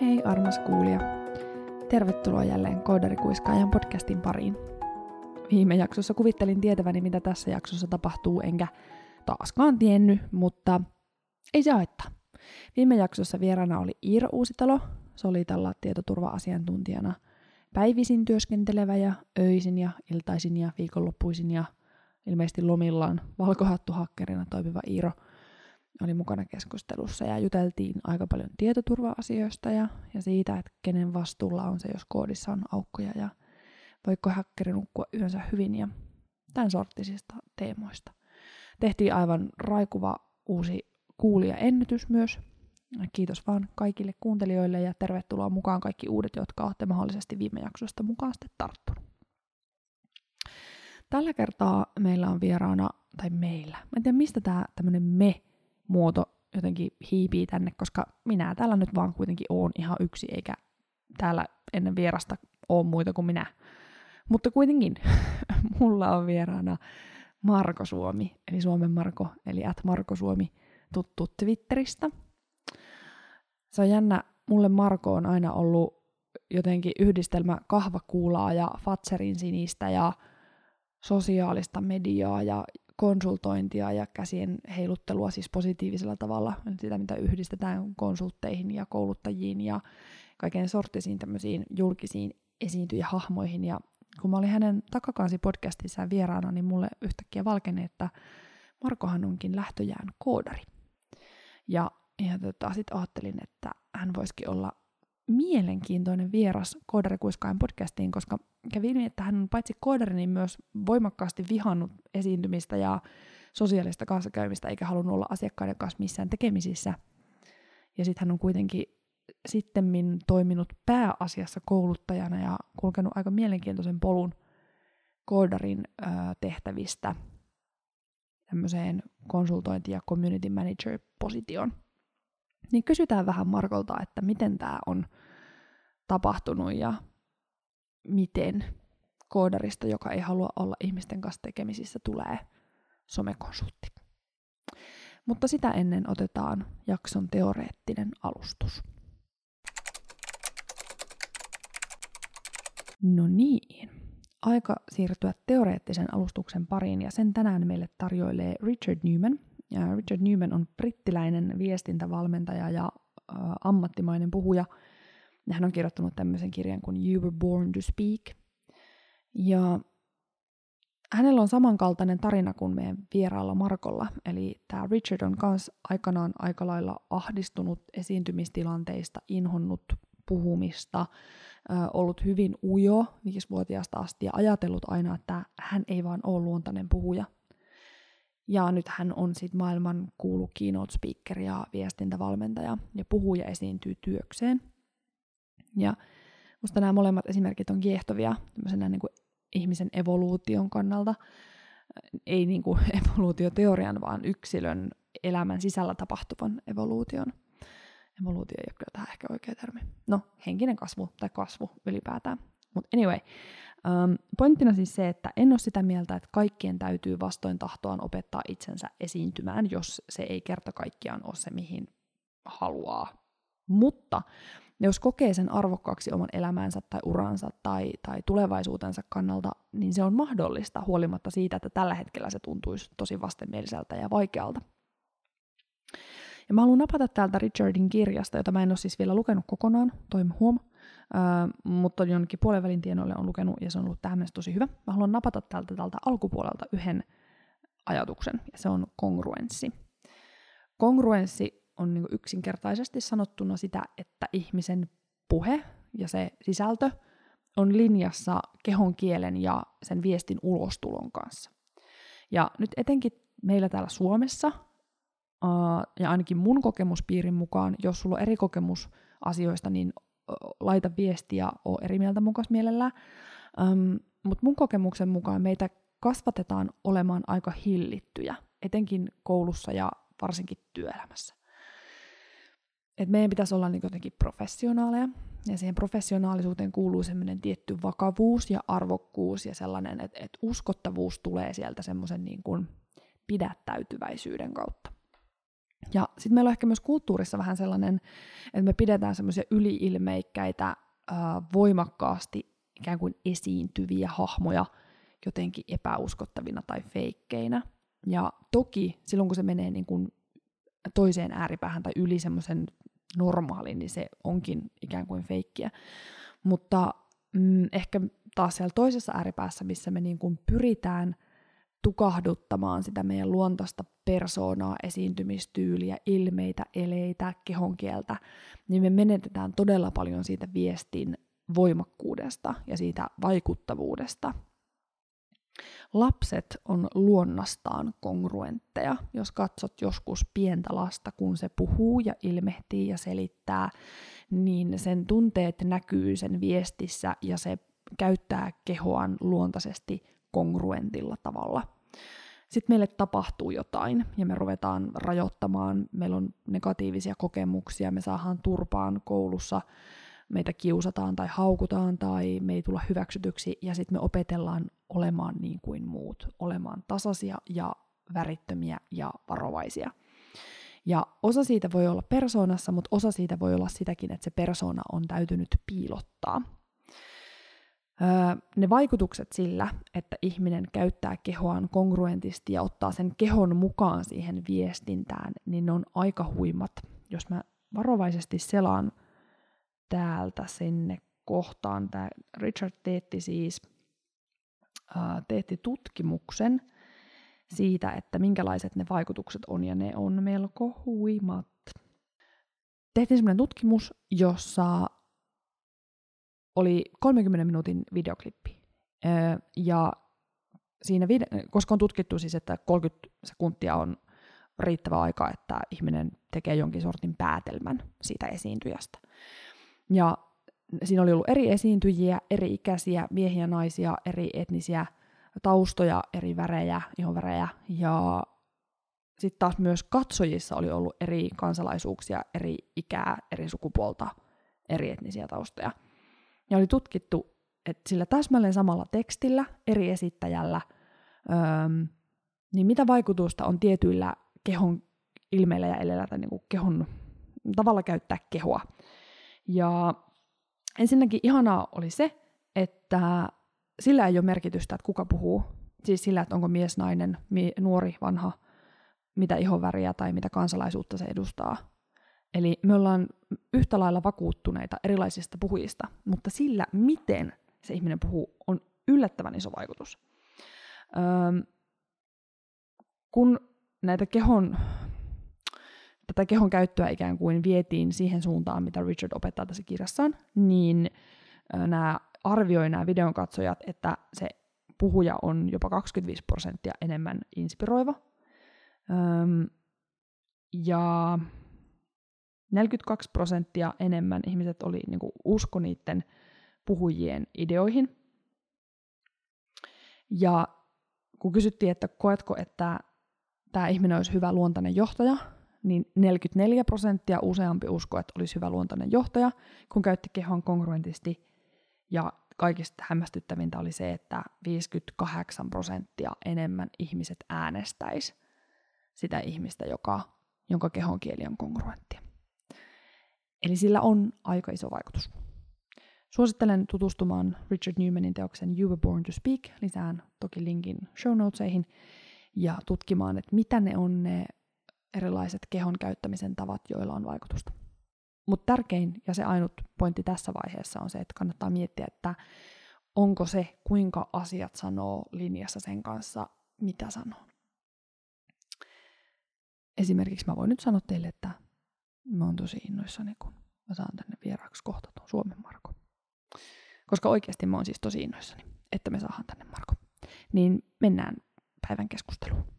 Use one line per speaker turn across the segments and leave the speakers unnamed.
Hei armas kuulija. Tervetuloa jälleen Koodarikuiskaajan podcastin pariin. Viime jaksossa kuvittelin tietäväni, mitä tässä jaksossa tapahtuu, enkä taaskaan tiennyt, mutta ei se haittaa. Viime jaksossa vieraana oli Iiro Uusitalo. Se oli tällä tietoturva-asiantuntijana päivisin työskentelevä ja öisin ja iltaisin ja viikonloppuisin ja ilmeisesti lomillaan valkohattuhakkerina toimiva Iiro – oli mukana keskustelussa ja juteltiin aika paljon tietoturva-asioista ja, ja siitä, että kenen vastuulla on se, jos koodissa on aukkoja ja voiko hakkeri nukkua yönsä hyvin ja tämän sorttisista teemoista. Tehtiin aivan raikuva uusi kuulija-ennätys myös. Kiitos vaan kaikille kuuntelijoille ja tervetuloa mukaan kaikki uudet, jotka olette mahdollisesti viime jaksosta mukaan sitten tarttunut. Tällä kertaa meillä on vieraana, tai meillä, mä en tiedä mistä tämä tämmöinen me muoto jotenkin hiipii tänne, koska minä täällä nyt vaan kuitenkin oon ihan yksi, eikä täällä ennen vierasta ole muita kuin minä. Mutta kuitenkin mulla on vieraana Marko Suomi, eli Suomen Marko, eli at Marko Suomi, tuttu Twitteristä. Se on jännä, mulle Marko on aina ollut jotenkin yhdistelmä kahvakuulaa ja Fatserin sinistä ja sosiaalista mediaa ja konsultointia ja käsien heiluttelua siis positiivisella tavalla, sitä mitä yhdistetään konsultteihin ja kouluttajiin ja kaiken sorttisiin tämmöisiin julkisiin esiintyjähahmoihin. Ja kun mä olin hänen takakansi podcastissaan vieraana, niin mulle yhtäkkiä valkeni, että Markohan onkin lähtöjään koodari. Ja, ja tota, sitten ajattelin, että hän voisikin olla mielenkiintoinen vieras Koodarikuiskaajan podcastiin, koska kävi ilmi, että hän on paitsi koodari, niin myös voimakkaasti vihannut esiintymistä ja sosiaalista kanssakäymistä, eikä halunnut olla asiakkaiden kanssa missään tekemisissä. Ja sitten hän on kuitenkin sittemmin toiminut pääasiassa kouluttajana ja kulkenut aika mielenkiintoisen polun koodarin ö, tehtävistä tämmöiseen konsultointi- ja community manager-positioon. Niin kysytään vähän Markolta, että miten tämä on tapahtunut ja miten koodarista, joka ei halua olla ihmisten kanssa tekemisissä, tulee somekonsultti. Mutta sitä ennen otetaan jakson teoreettinen alustus. No niin, aika siirtyä teoreettisen alustuksen pariin ja sen tänään meille tarjoilee Richard Newman. Richard Newman on brittiläinen viestintävalmentaja ja ammattimainen puhuja – ja hän on kirjoittanut tämmöisen kirjan kuin You Were Born to Speak. Ja hänellä on samankaltainen tarina kuin meidän vieraalla Markolla. Eli tämä Richard on myös aikanaan aika lailla ahdistunut esiintymistilanteista, inhonnut puhumista, ollut hyvin ujo viisivuotiaasta asti ja ajatellut aina, että hän ei vaan ole luontainen puhuja. Ja nyt hän on sitten maailman kuulu keynote speaker ja viestintävalmentaja ja puhuja esiintyy työkseen – ja musta nämä molemmat esimerkit on kiehtovia niin kuin ihmisen evoluution kannalta. Ei niin kuin evoluutioteorian, vaan yksilön elämän sisällä tapahtuvan evoluution. Evoluutio ei ole kyllä tähän ehkä oikea termi. No, henkinen kasvu tai kasvu ylipäätään. Mutta anyway, um, pointtina siis se, että en ole sitä mieltä, että kaikkien täytyy vastoin tahtoaan opettaa itsensä esiintymään, jos se ei kerta kaikkiaan ole se, mihin haluaa. Mutta jos kokee sen arvokkaaksi oman elämänsä tai uransa tai, tai tulevaisuutensa kannalta, niin se on mahdollista huolimatta siitä, että tällä hetkellä se tuntuisi tosi vastenmieliseltä ja vaikealta. Ja mä haluan napata täältä Richardin kirjasta, jota mä en ole siis vielä lukenut kokonaan, toimi huom, mutta jonnekin puolen välin tienoille on lukenut ja se on ollut tähän tosi hyvä. Mä haluan napata täältä, täältä alkupuolelta yhden ajatuksen, ja se on kongruenssi. Kongruenssi on niin yksinkertaisesti sanottuna sitä, että ihmisen puhe ja se sisältö on linjassa kehon kielen ja sen viestin ulostulon kanssa. Ja nyt etenkin meillä täällä Suomessa, ja ainakin mun kokemuspiirin mukaan, jos sulla on eri kokemus asioista, niin laita viestiä, oo eri mieltä mukas mielellään. Mutta mun kokemuksen mukaan meitä kasvatetaan olemaan aika hillittyjä, etenkin koulussa ja varsinkin työelämässä että meidän pitäisi olla niin jotenkin professionaaleja, ja siihen professionaalisuuteen kuuluu semmoinen tietty vakavuus ja arvokkuus ja sellainen, että, että uskottavuus tulee sieltä semmoisen niin kuin pidättäytyväisyyden kautta. Ja sitten meillä on ehkä myös kulttuurissa vähän sellainen, että me pidetään semmoisia yliilmeikkäitä, voimakkaasti ikään kuin esiintyviä hahmoja jotenkin epäuskottavina tai feikkeinä. Ja toki silloin, kun se menee niin kuin toiseen ääripäähän tai yli semmoisen normaalin, niin se onkin ikään kuin feikkiä. Mutta mm, ehkä taas siellä toisessa ääripäässä, missä me niin kuin pyritään tukahduttamaan sitä meidän luontaista persoonaa, esiintymistyyliä, ilmeitä, eleitä, kehonkieltä, niin me menetetään todella paljon siitä viestin voimakkuudesta ja siitä vaikuttavuudesta. Lapset on luonnastaan kongruentteja. Jos katsot joskus pientä lasta, kun se puhuu ja ilmehtii ja selittää, niin sen tunteet näkyy sen viestissä ja se käyttää kehoaan luontaisesti kongruentilla tavalla. Sitten meille tapahtuu jotain ja me ruvetaan rajoittamaan, meillä on negatiivisia kokemuksia, me saadaan turpaan koulussa, meitä kiusataan tai haukutaan tai me ei tulla hyväksytyksi ja sitten me opetellaan olemaan niin kuin muut, olemaan tasaisia ja värittömiä ja varovaisia. Ja osa siitä voi olla persoonassa, mutta osa siitä voi olla sitäkin, että se persona on täytynyt piilottaa. Ne vaikutukset sillä, että ihminen käyttää kehoaan kongruentisti ja ottaa sen kehon mukaan siihen viestintään, niin ne on aika huimat. Jos mä varovaisesti selaan täältä sinne kohtaan, tämä Richard teetti siis teetti tutkimuksen siitä, että minkälaiset ne vaikutukset on, ja ne on melko huimat. Tehtiin semmoinen tutkimus, jossa oli 30 minuutin videoklippi. Ja siinä vide- koska on tutkittu siis, että 30 sekuntia on riittävä aika, että ihminen tekee jonkin sortin päätelmän siitä esiintyjästä. Ja siinä oli ollut eri esiintyjiä, eri ikäisiä, miehiä, naisia, eri etnisiä taustoja, eri värejä, ihonvärejä. Ja sitten taas myös katsojissa oli ollut eri kansalaisuuksia, eri ikää, eri sukupuolta, eri etnisiä taustoja. Ja oli tutkittu, että sillä täsmälleen samalla tekstillä, eri esittäjällä, öö, niin mitä vaikutusta on tietyillä kehon ilmeillä ja elellä tai niin kuin kehon tavalla käyttää kehoa. Ja ensinnäkin ihanaa oli se, että sillä ei ole merkitystä, että kuka puhuu. Siis sillä, että onko mies, nainen, mie- nuori, vanha, mitä ihonväriä tai mitä kansalaisuutta se edustaa. Eli me ollaan yhtä lailla vakuuttuneita erilaisista puhujista, mutta sillä, miten se ihminen puhuu, on yllättävän iso vaikutus. Öö, kun näitä kehon tätä kehon käyttöä ikään kuin vietiin siihen suuntaan, mitä Richard opettaa tässä kirjassaan, niin nämä arvioi nämä videon katsojat, että se puhuja on jopa 25 prosenttia enemmän inspiroiva. Öm, ja 42 prosenttia enemmän ihmiset oli niin kuin, usko niiden puhujien ideoihin. Ja kun kysyttiin, että koetko, että tämä ihminen olisi hyvä luontainen johtaja, niin 44 prosenttia useampi usko, että olisi hyvä luontainen johtaja, kun käytti kehon kongruentisti. Ja kaikista hämmästyttävintä oli se, että 58 prosenttia enemmän ihmiset äänestäisi sitä ihmistä, joka, jonka kehon kieli on kongruenttia. Eli sillä on aika iso vaikutus. Suosittelen tutustumaan Richard Newmanin teoksen You Were Born to Speak, lisään toki linkin show notesihin, ja tutkimaan, että mitä ne on ne erilaiset kehon käyttämisen tavat, joilla on vaikutusta. Mutta tärkein ja se ainut pointti tässä vaiheessa on se, että kannattaa miettiä, että onko se, kuinka asiat sanoo linjassa sen kanssa, mitä sanoo. Esimerkiksi mä voin nyt sanoa teille, että mä oon tosi innoissani, kun mä saan tänne vieraaksi kohta tuon Suomen Marko. Koska oikeasti mä oon siis tosi innoissani, että me saadaan tänne Marko. Niin mennään päivän keskusteluun.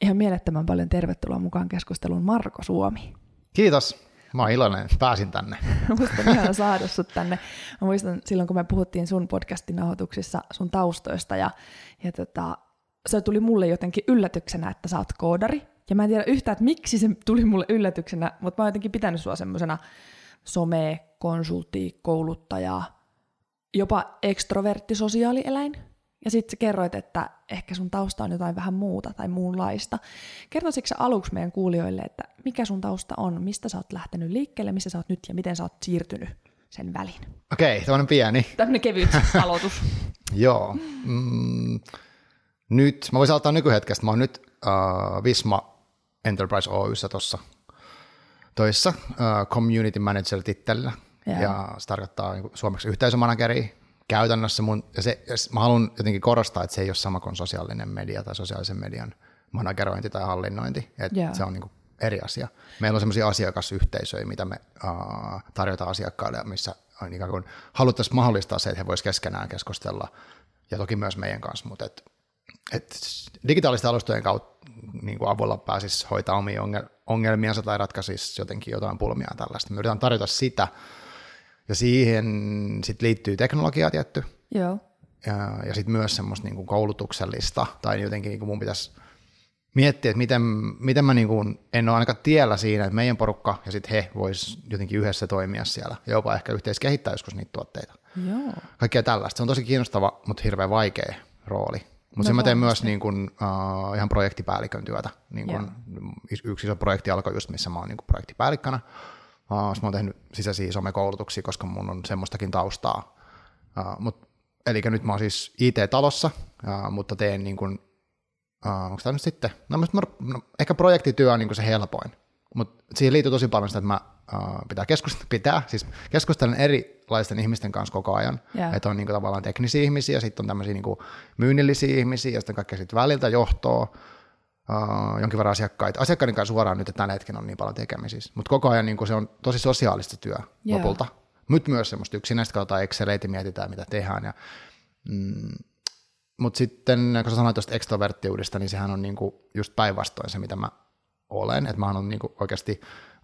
ihan mielettömän paljon tervetuloa mukaan keskusteluun Marko Suomi.
Kiitos. Mä oon iloinen, että pääsin tänne.
Musta on ihana saada sut tänne. Mä muistan silloin, kun me puhuttiin sun podcastin nauhoituksissa sun taustoista ja, ja tota, se tuli mulle jotenkin yllätyksenä, että sä oot koodari. Ja mä en tiedä yhtään, että miksi se tuli mulle yllätyksenä, mutta mä oon jotenkin pitänyt sua semmoisena some, konsultti, kouluttaja, jopa ekstrovertti sosiaalieläin. Ja sitten sä kerroit, että ehkä sun tausta on jotain vähän muuta tai muunlaista. Kertoisitko sä aluksi meidän kuulijoille, että mikä sun tausta on, mistä sä oot lähtenyt liikkeelle, missä sä oot nyt ja miten sä oot siirtynyt sen väliin?
Okei, okay, tämmöinen pieni.
Tämmöinen kevyt aloitus.
Joo. Mm, nyt, mä voisin aloittaa nykyhetkestä. Mä oon nyt uh, Visma Enterprise Oyssä tuossa toissa uh, Community Manager-tittelillä. Yeah. Ja se tarkoittaa niin suomeksi yhteisömanageri käytännössä. Mun, ja se, ja mä haluan jotenkin korostaa, että se ei ole sama kuin sosiaalinen media tai sosiaalisen median managerointi tai hallinnointi. Että yeah. Se on niin kuin eri asia. Meillä on sellaisia asiakasyhteisöjä, mitä me uh, tarjotaan asiakkaille, missä on ikään kuin haluttaisiin mahdollistaa se, että he voisivat keskenään keskustella, ja toki myös meidän kanssa, mutta et, et digitaalisten alustojen kautta niin kuin avulla pääsisi hoitaa omia ongelmiansa tai ratkaisisi jotenkin jotain pulmia tällaista. Me yritetään tarjota sitä, ja siihen sit liittyy teknologiaa tietty.
Joo.
Ja, ja sitten myös semmoista niin kuin koulutuksellista, tai jotenkin niin kuin mun pitäisi miettiä, että miten, miten mä niin kuin, en ole ainakaan tiellä siinä, että meidän porukka ja sitten he vois jotenkin yhdessä toimia siellä ja jopa ehkä yhteiskehittää joskus niitä tuotteita.
Joo.
Kaikkea tällaista. Se on tosi kiinnostava, mutta hirveän vaikea rooli. Mutta no, sen mä teen myös niin kuin, uh, ihan projektipäällikön työtä. Niin kuin, yksi iso projekti alkoi just, missä mä oon niin kuin projektipäällikkönä. Uh, mä oon tehnyt sisäisiä somekoulutuksia, koska mun on semmoistakin taustaa. Uh, mut, eli nyt mä oon siis IT-talossa, uh, mutta teen niin kuin Uh, onko tämä nyt sitten? No, mä, no, ehkä projektityö on niin se helpoin, mutta siihen liittyy tosi paljon sitä, että mä pitää, keskustella, pitää siis keskustella erilaisten ihmisten kanssa koko ajan, yeah. että on niin kuin, tavallaan teknisiä ihmisiä, sitten on tämmöisiä niin kuin, myynnillisiä ihmisiä, ja sitten kaikkea sitten väliltä johtoa, uh, jonkin verran asiakkaita. Asiakkaiden kanssa suoraan nyt, että tällä hetkellä on niin paljon tekemisissä, mutta koko ajan niin kuin, se on tosi sosiaalista työ yeah. lopulta. Nyt myös semmoista yksinäistä, katsotaan Exceleitä, mietitään mitä tehdään, ja mm, mutta sitten, kun sä sanoit tuosta ekstroverttiudesta, niin sehän on niinku just päinvastoin se, mitä mä olen. Että mä oon niinku oikeasti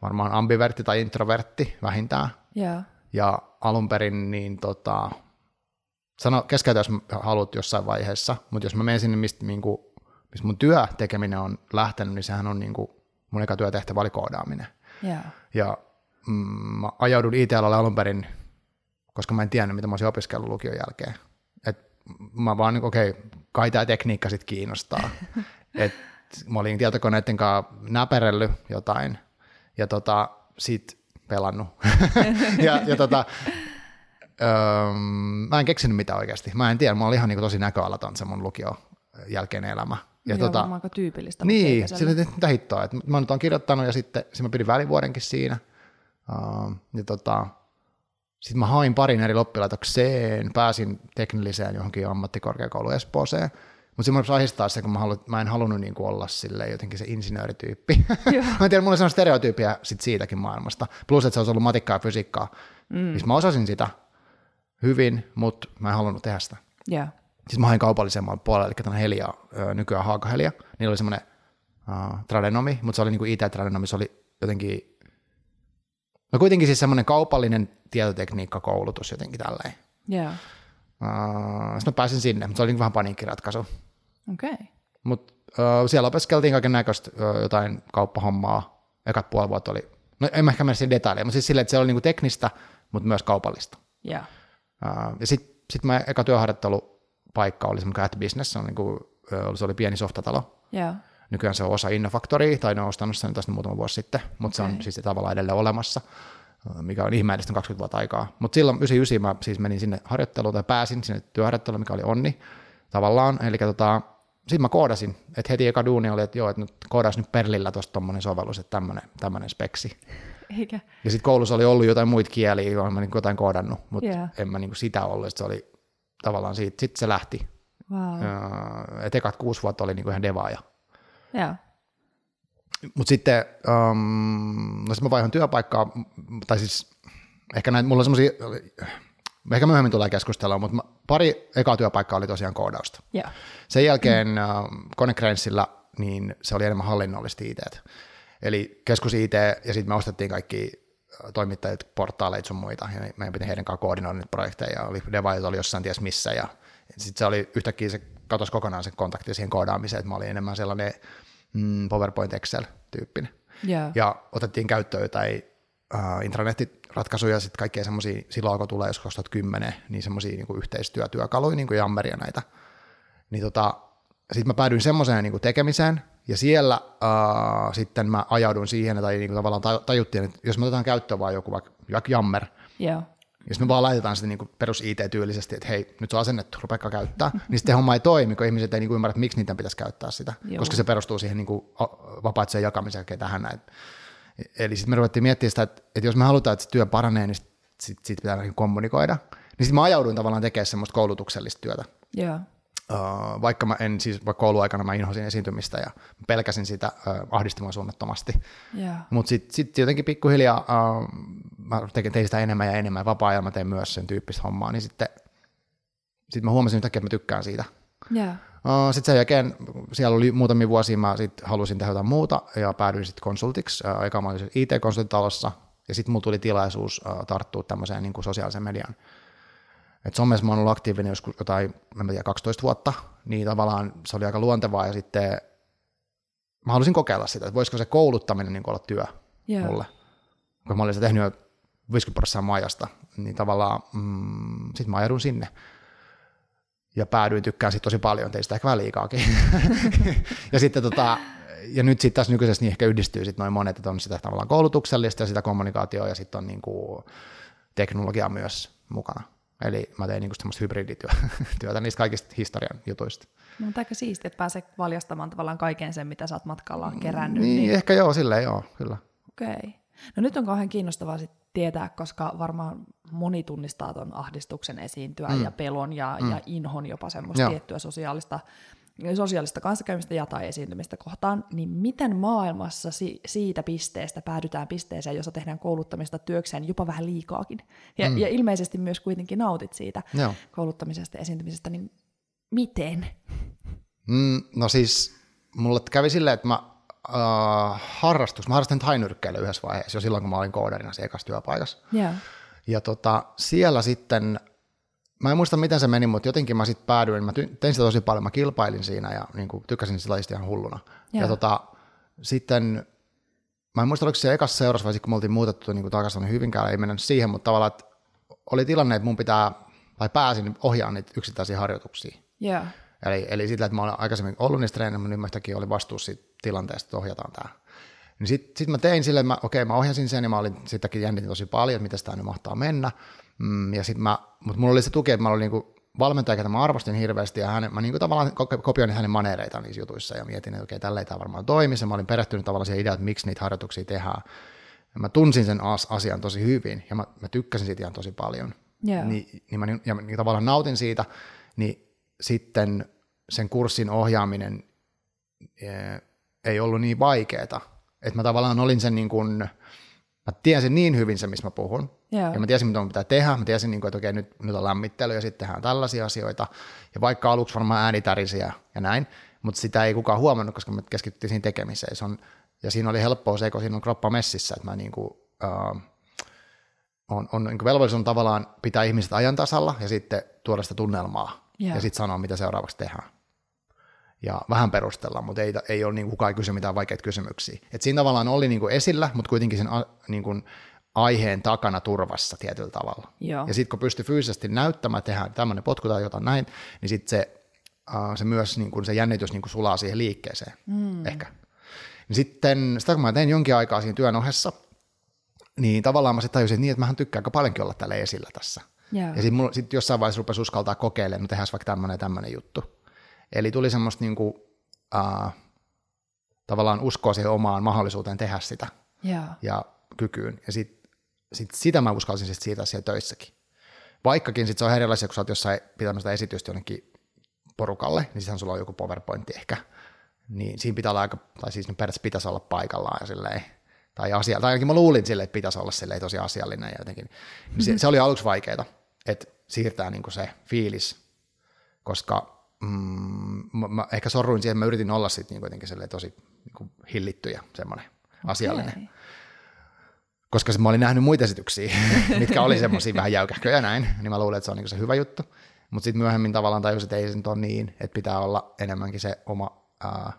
varmaan ambivertti tai introvertti vähintään.
Yeah.
Ja alun perin, niin tota, sano, keskeytä, jos haluat jossain vaiheessa, mutta jos mä menen sinne, mistä, niinku, mistä mun työ tekeminen on lähtenyt, niin sehän on niinku, mun eka työtehtävä oli koodaaminen.
Yeah.
Ja mm, mä ajaudun IT-alalle alun perin, koska mä en tiennyt, mitä mä olisin opiskellut lukion jälkeen mä vaan, okei, okay, kai tämä tekniikka sitten kiinnostaa. Et mä olin tietokoneiden kanssa näperellyt jotain ja tota, sit pelannut. ja, ja tota, öö, mä en keksinyt mitään oikeasti. Mä en tiedä, mä olin ihan niin tosi näköalaton se mun lukio jälkeinen elämä.
Ja Joo, tota, aika tyypillistä.
Niin, sillä että mitä hittoa. Että mä nyt oon kirjoittanut ja sitten, sitten mä pidin välivuodenkin siinä. Uh, ja tota, sitten mä hain parin eri loppilaitokseen, pääsin teknilliseen johonkin ammattikorkeakoulu Espooseen, mutta siinä mä ahistaa se, kun mä, halu, mä en halunnut niin kuin olla sille jotenkin se insinöörityyppi. mä en tiedä, mulla on stereotyyppiä sit siitäkin maailmasta. Plus, että se olisi ollut matikkaa ja fysiikkaa. Mm. Siis mä osasin sitä hyvin, mutta mä en halunnut tehdä sitä.
Yeah.
Siis mä hain kaupallisemman puolelle, eli tämän Helia, nykyään Haakahelia. Niillä oli semmoinen uh, tradenomi, mutta se oli niin kuin IT-tradenomi, se oli jotenkin No kuitenkin siis semmoinen kaupallinen tietotekniikkakoulutus jotenkin tälleen.
Joo.
Uh, sitten mä pääsin sinne, mutta se oli niin vähän paniikkiratkaisu.
Okei. Okay.
Mutta uh, siellä opiskeltiin kaiken näköistä uh, jotain kauppahommaa. Ekat puoli vuotta oli, no en mä ehkä mennä siihen detaileja, mutta siis silleen, että se oli niinku teknistä, mutta myös kaupallista.
Yeah.
Uh, ja sitten sit mä eka työharjoittelupaikka oli semmoinen At Business, se oli, niinku, se oli pieni softatalo.
Yeah.
Nykyään se on osa Innofactoria, tai ne on ostanut sen tästä muutama vuosi sitten, mutta okay. se on siis tavallaan edelleen olemassa, mikä on ihmeellistä 20 vuotta aikaa. Mutta silloin 99 mä siis menin sinne harjoitteluun tai pääsin sinne työharjoitteluun, mikä oli onni tavallaan. Eli tota, sitten mä koodasin, että heti eka duuni oli, että joo, että nyt koodas nyt Perlillä tuosta tommonen sovellus, että tämmönen, tämmönen speksi.
Eikä.
Ja sitten koulussa oli ollut jotain muita kieliä, joilla mä niin jotain koodannut, mutta yeah. en mä niin sitä ollut, se oli tavallaan siitä, sitten se lähti.
Wow.
että ekat kuusi vuotta oli niin ihan devaaja
Joo.
Mutta sitten, um, no sitten mä vaihan työpaikkaa, tai siis ehkä näin, mulla on semmoisia, ehkä myöhemmin tulee keskustella, mutta pari ekaa työpaikkaa oli tosiaan koodausta.
Yeah.
Sen jälkeen mm. uh, niin se oli enemmän hallinnollista IT. Eli keskus IT, ja sitten me ostettiin kaikki toimittajat, portaaleita sun muita, ja meidän piti heidän kanssa koordinoida niitä projekteja, ja oli devaajat oli jossain ties missä, ja sitten se oli yhtäkkiä se katosi kokonaan se kontakti siihen koodaamiseen, että mä olin enemmän sellainen mm, PowerPoint Excel-tyyppinen.
Yeah.
Ja otettiin käyttöön jotain uh, intranettiratkaisuja, sitten kaikkea semmoisia, silloin kun tulee jos 2010, niin semmoisia niin yhteistyötyökaluja, niin kuin Jammeria näitä. Niin tota, sitten mä päädyin semmoiseen niin tekemiseen, ja siellä uh, sitten mä ajaudun siihen, tai niin kuin tavallaan tajuttiin, että jos me otetaan käyttöön vaan joku vaikka, vaikka Jammer,
yeah.
Jos me vaan laitetaan sitä niin perus IT-tyylisesti, että hei, nyt se on asennettu, rupeakaa käyttää, niin sitten homma ei toimi, kun ihmiset ei niin kuin ymmärrä, että miksi niitä pitäisi käyttää sitä, Joo. koska se perustuu siihen niin vapaaseen jakamiseen ja tähän näin. Eli sitten me ruvettiin miettimään sitä, että, että jos me halutaan, että se työ paranee, niin sitten sit pitää kommunikoida. Niin sitten mä ajauduin tavallaan tekemään semmoista koulutuksellista työtä.
Yeah.
Uh, vaikka mä en siis, vaikka kouluaikana mä inhosin esiintymistä ja pelkäsin sitä uh, ahdistamaan suunnattomasti.
Yeah.
Mutta sitten sit jotenkin pikkuhiljaa uh, mä tein, tein sitä enemmän ja enemmän. Vapaa-ajalla mä tein myös sen tyyppistä hommaa, niin sitten sit mä huomasin yhtäkkiä, että mä tykkään siitä.
Yeah.
Uh, sitten sen jälkeen, siellä oli muutamia vuosia, mä sit halusin tehdä jotain muuta ja päädyin sitten konsultiksi. Uh, eka mä olin IT-konsultitalossa ja sitten mulla tuli tilaisuus uh, tarttua tämmöiseen niin kuin sosiaalisen median et somessa mä oon ollut aktiivinen joskus jotain, en tiedä, 12 vuotta, niin tavallaan se oli aika luontevaa ja sitten mä halusin kokeilla sitä, että voisiko se kouluttaminen niin olla työ yeah. mulle. Kun mä olin se tehnyt jo 50 prosenttia majasta, niin tavallaan mm, sitten mä ajaudun sinne. Ja päädyin tykkään siitä tosi paljon, teistä ehkä vähän liikaakin. ja sitten tota, ja nyt sitten tässä nykyisessä niin ehkä yhdistyy sitten noin monet, että on sitä tavallaan koulutuksellista ja sitä kommunikaatioa ja sitten on niin kuin teknologia myös mukana. Eli mä tein niinku semmoista hybridityötä niistä kaikista historian jutuista.
No, mutta aika siistiä, että pääsee valjastamaan tavallaan kaiken sen, mitä sä oot matkalla kerännyt.
Niin, niin... ehkä joo, silleen joo, kyllä.
Okei. Okay. No nyt on kauhean kiinnostavaa sit tietää, koska varmaan moni tunnistaa tuon ahdistuksen esiintyä mm. ja pelon ja, mm. ja inhon jopa semmoista joo. tiettyä sosiaalista sosiaalista kanssakäymistä ja tai esiintymistä kohtaan, niin miten maailmassa si- siitä pisteestä päädytään pisteeseen, jossa tehdään kouluttamista työkseen jopa vähän liikaakin? Ja, mm. ja ilmeisesti myös kuitenkin nautit siitä Joo. kouluttamisesta ja esiintymisestä, niin miten?
Mm, no siis mulle kävi silleen, että mä uh, harrastus, mä harrastin tainyrkkeilyä yhdessä vaiheessa jo silloin, kun mä olin koodarina se työpaikassa.
Yeah.
Ja tota, siellä sitten mä en muista miten se meni, mutta jotenkin mä sitten päädyin, mä tein sitä tosi paljon, mä kilpailin siinä ja niin kuin, tykkäsin sitä lajista ihan hulluna. Ja, ja tota, sitten, mä en muista oliko se ekassa seurassa vai kun me oltiin muutettu niin takaisin Hyvinkään, ei mennyt siihen, mutta tavallaan, että oli tilanne, että mun pitää, tai pääsin ohjaamaan niitä yksittäisiä harjoituksia.
Yeah.
Eli, eli sillä, että mä olen aikaisemmin ollut niistä treeneissä, niin mä yhtäkkiä oli vastuus siitä tilanteesta, että ohjataan tämä. Niin sitten sit mä tein sille, mä, okei, mä ohjasin sen ja mä olin sitäkin jännitin tosi paljon, että miten tämä nyt mahtaa mennä. Mm, ja sit mä, mutta mulla oli se tuki, että mä olin niinku valmentaja, ketä mä arvostin hirveästi, ja hänen, mä niinku tavallaan kopioin hänen manereitaan niissä jutuissa, ja mietin, että okei, tällä ei tämä varmaan toimi, ja mä olin perehtynyt tavallaan siihen ideaan, että miksi niitä harjoituksia tehdään. Ja mä tunsin sen asian tosi hyvin, ja mä, mä tykkäsin siitä ihan tosi paljon.
Yeah.
Ni, niin mä ja niin tavallaan nautin siitä, niin sitten sen kurssin ohjaaminen eh, ei ollut niin vaikeeta, että mä tavallaan olin sen niin kuin, mä tiesin niin hyvin se, missä mä puhun, Joo. Ja mä tiesin, mitä mun pitää tehdä. Mä tiesin, niin kuin, että okei, nyt, nyt on lämmittely ja sitten tehdään tällaisia asioita. Ja vaikka aluksi varmaan ääni tärisi ja, ja näin, mutta sitä ei kukaan huomannut, koska me keskityttiin siihen tekemiseen. Se on, ja siinä oli helppoa se, kun siinä on kroppa messissä, että mä niin kuin, uh, on, on niin velvollisuus on tavallaan pitää ihmiset ajan tasalla ja sitten tuoda sitä tunnelmaa yeah. ja sitten sanoa, mitä seuraavaksi tehdään. Ja vähän perustella, mutta ei, ei ole niin kukaan kysy mitään vaikeita kysymyksiä. Et siinä tavallaan oli niin kuin esillä, mutta kuitenkin sen niin kuin, aiheen takana turvassa tietyllä tavalla.
Joo.
Ja sitten kun pystyy fyysisesti näyttämään, tehdään tämmöinen potku tai jotain näin, niin sitten se, uh, se myös niin kun se jännitys niin kun sulaa siihen liikkeeseen mm. ehkä. Sitten sitä kun mä tein jonkin aikaa siinä työn ohessa, niin tavallaan mä sitten tajusin, että niin, että mähän tykkään aika paljonkin olla tällä esillä tässä.
Yeah.
Ja sitten sit jossain vaiheessa rupesi uskaltaa kokeilemaan, no tehdään vaikka tämmöinen tämmöinen juttu. Eli tuli semmoista niin kuin, uh, tavallaan uskoa siihen omaan mahdollisuuteen tehdä sitä
yeah.
ja kykyyn. Ja sitten sit sitä mä uskalsin sit siitä siellä töissäkin. Vaikkakin sit se on erilaisia, kun sä oot jossain pitämässä esitystä jonnekin porukalle, niin sittenhän sulla on joku PowerPointti ehkä. Niin siinä pitää olla aika, tai siis periaatteessa pitäisi olla paikallaan ja silleen, tai asia, tai ainakin mä luulin silleen, että pitäisi olla silleen tosi asiallinen ja jotenkin. Niin se, se, oli aluksi vaikeaa, että siirtää niin se fiilis, koska mm, mä, mä, ehkä sorruin siihen, että mä yritin olla sitten niin jotenkin tosi niin hillitty ja semmoinen okay. asiallinen koska mä olin nähnyt muita esityksiä, mitkä oli semmoisia vähän jäykähköjä näin, niin mä luulen, että se on niin se hyvä juttu. Mutta sitten myöhemmin tavallaan tajusin, että ei se nyt ole niin, että pitää olla enemmänkin se oma, ää,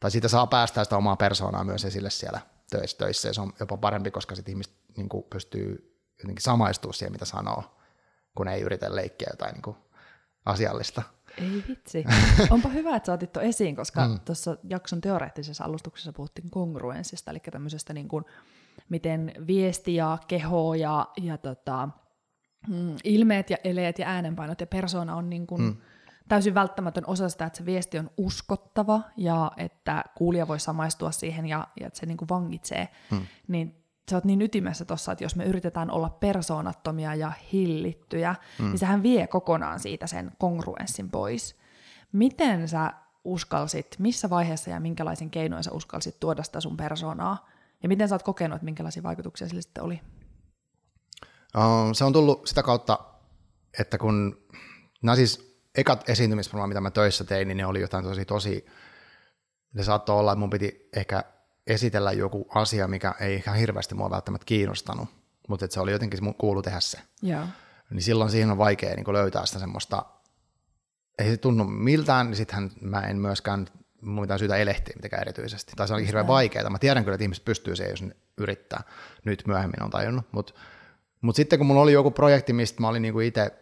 tai siitä saa päästää sitä omaa persoonaa myös esille siellä töissä, töissä ja se on jopa parempi, koska sitten ihmiset niin pystyy jotenkin samaistumaan siihen, mitä sanoo, kun ei yritä leikkiä jotain niin asiallista.
Ei vitsi. Onpa hyvä, että sä otit tuon esiin, koska mm. tuossa jakson teoreettisessa alustuksessa puhuttiin kongruenssista, eli tämmöisestä niin kuin, miten viesti ja keho ja, ja tota, mm, ilmeet ja eleet ja äänenpainot ja persona on niin kuin, mm täysin välttämätön osa sitä, että se viesti on uskottava ja että kuulija voi samaistua siihen ja, ja että se niin kuin vangitsee, hmm. niin sä oot niin ytimessä tuossa, että jos me yritetään olla persoonattomia ja hillittyjä, hmm. niin sehän vie kokonaan siitä sen kongruenssin pois. Miten sä uskalsit, missä vaiheessa ja minkälaisin keinoin sä uskalsit tuoda sitä sun persoonaa, ja miten sä oot kokenut, että minkälaisia vaikutuksia sille sitten oli?
Uh, se on tullut sitä kautta, että kun, nämä siis ekat esiintymisprogrammat, mitä mä töissä tein, niin ne oli jotain tosi, tosi, ne saattoi olla, että mun piti ehkä esitellä joku asia, mikä ei ihan hirveästi mua välttämättä kiinnostanut, mutta että se oli jotenkin kuulu tehdä se.
Yeah.
Niin silloin siihen on vaikea niin löytää sitä semmoista, ei se tunnu miltään, niin sittenhän mä en myöskään mun mitään syytä elehtiä mitenkään erityisesti. Tai se on hirveän vaikeaa. Mä tiedän kyllä, että ihmiset pystyy siihen, jos ne yrittää. Nyt myöhemmin on tajunnut. Mutta mut sitten kun mulla oli joku projekti, mistä mä olin niinku itse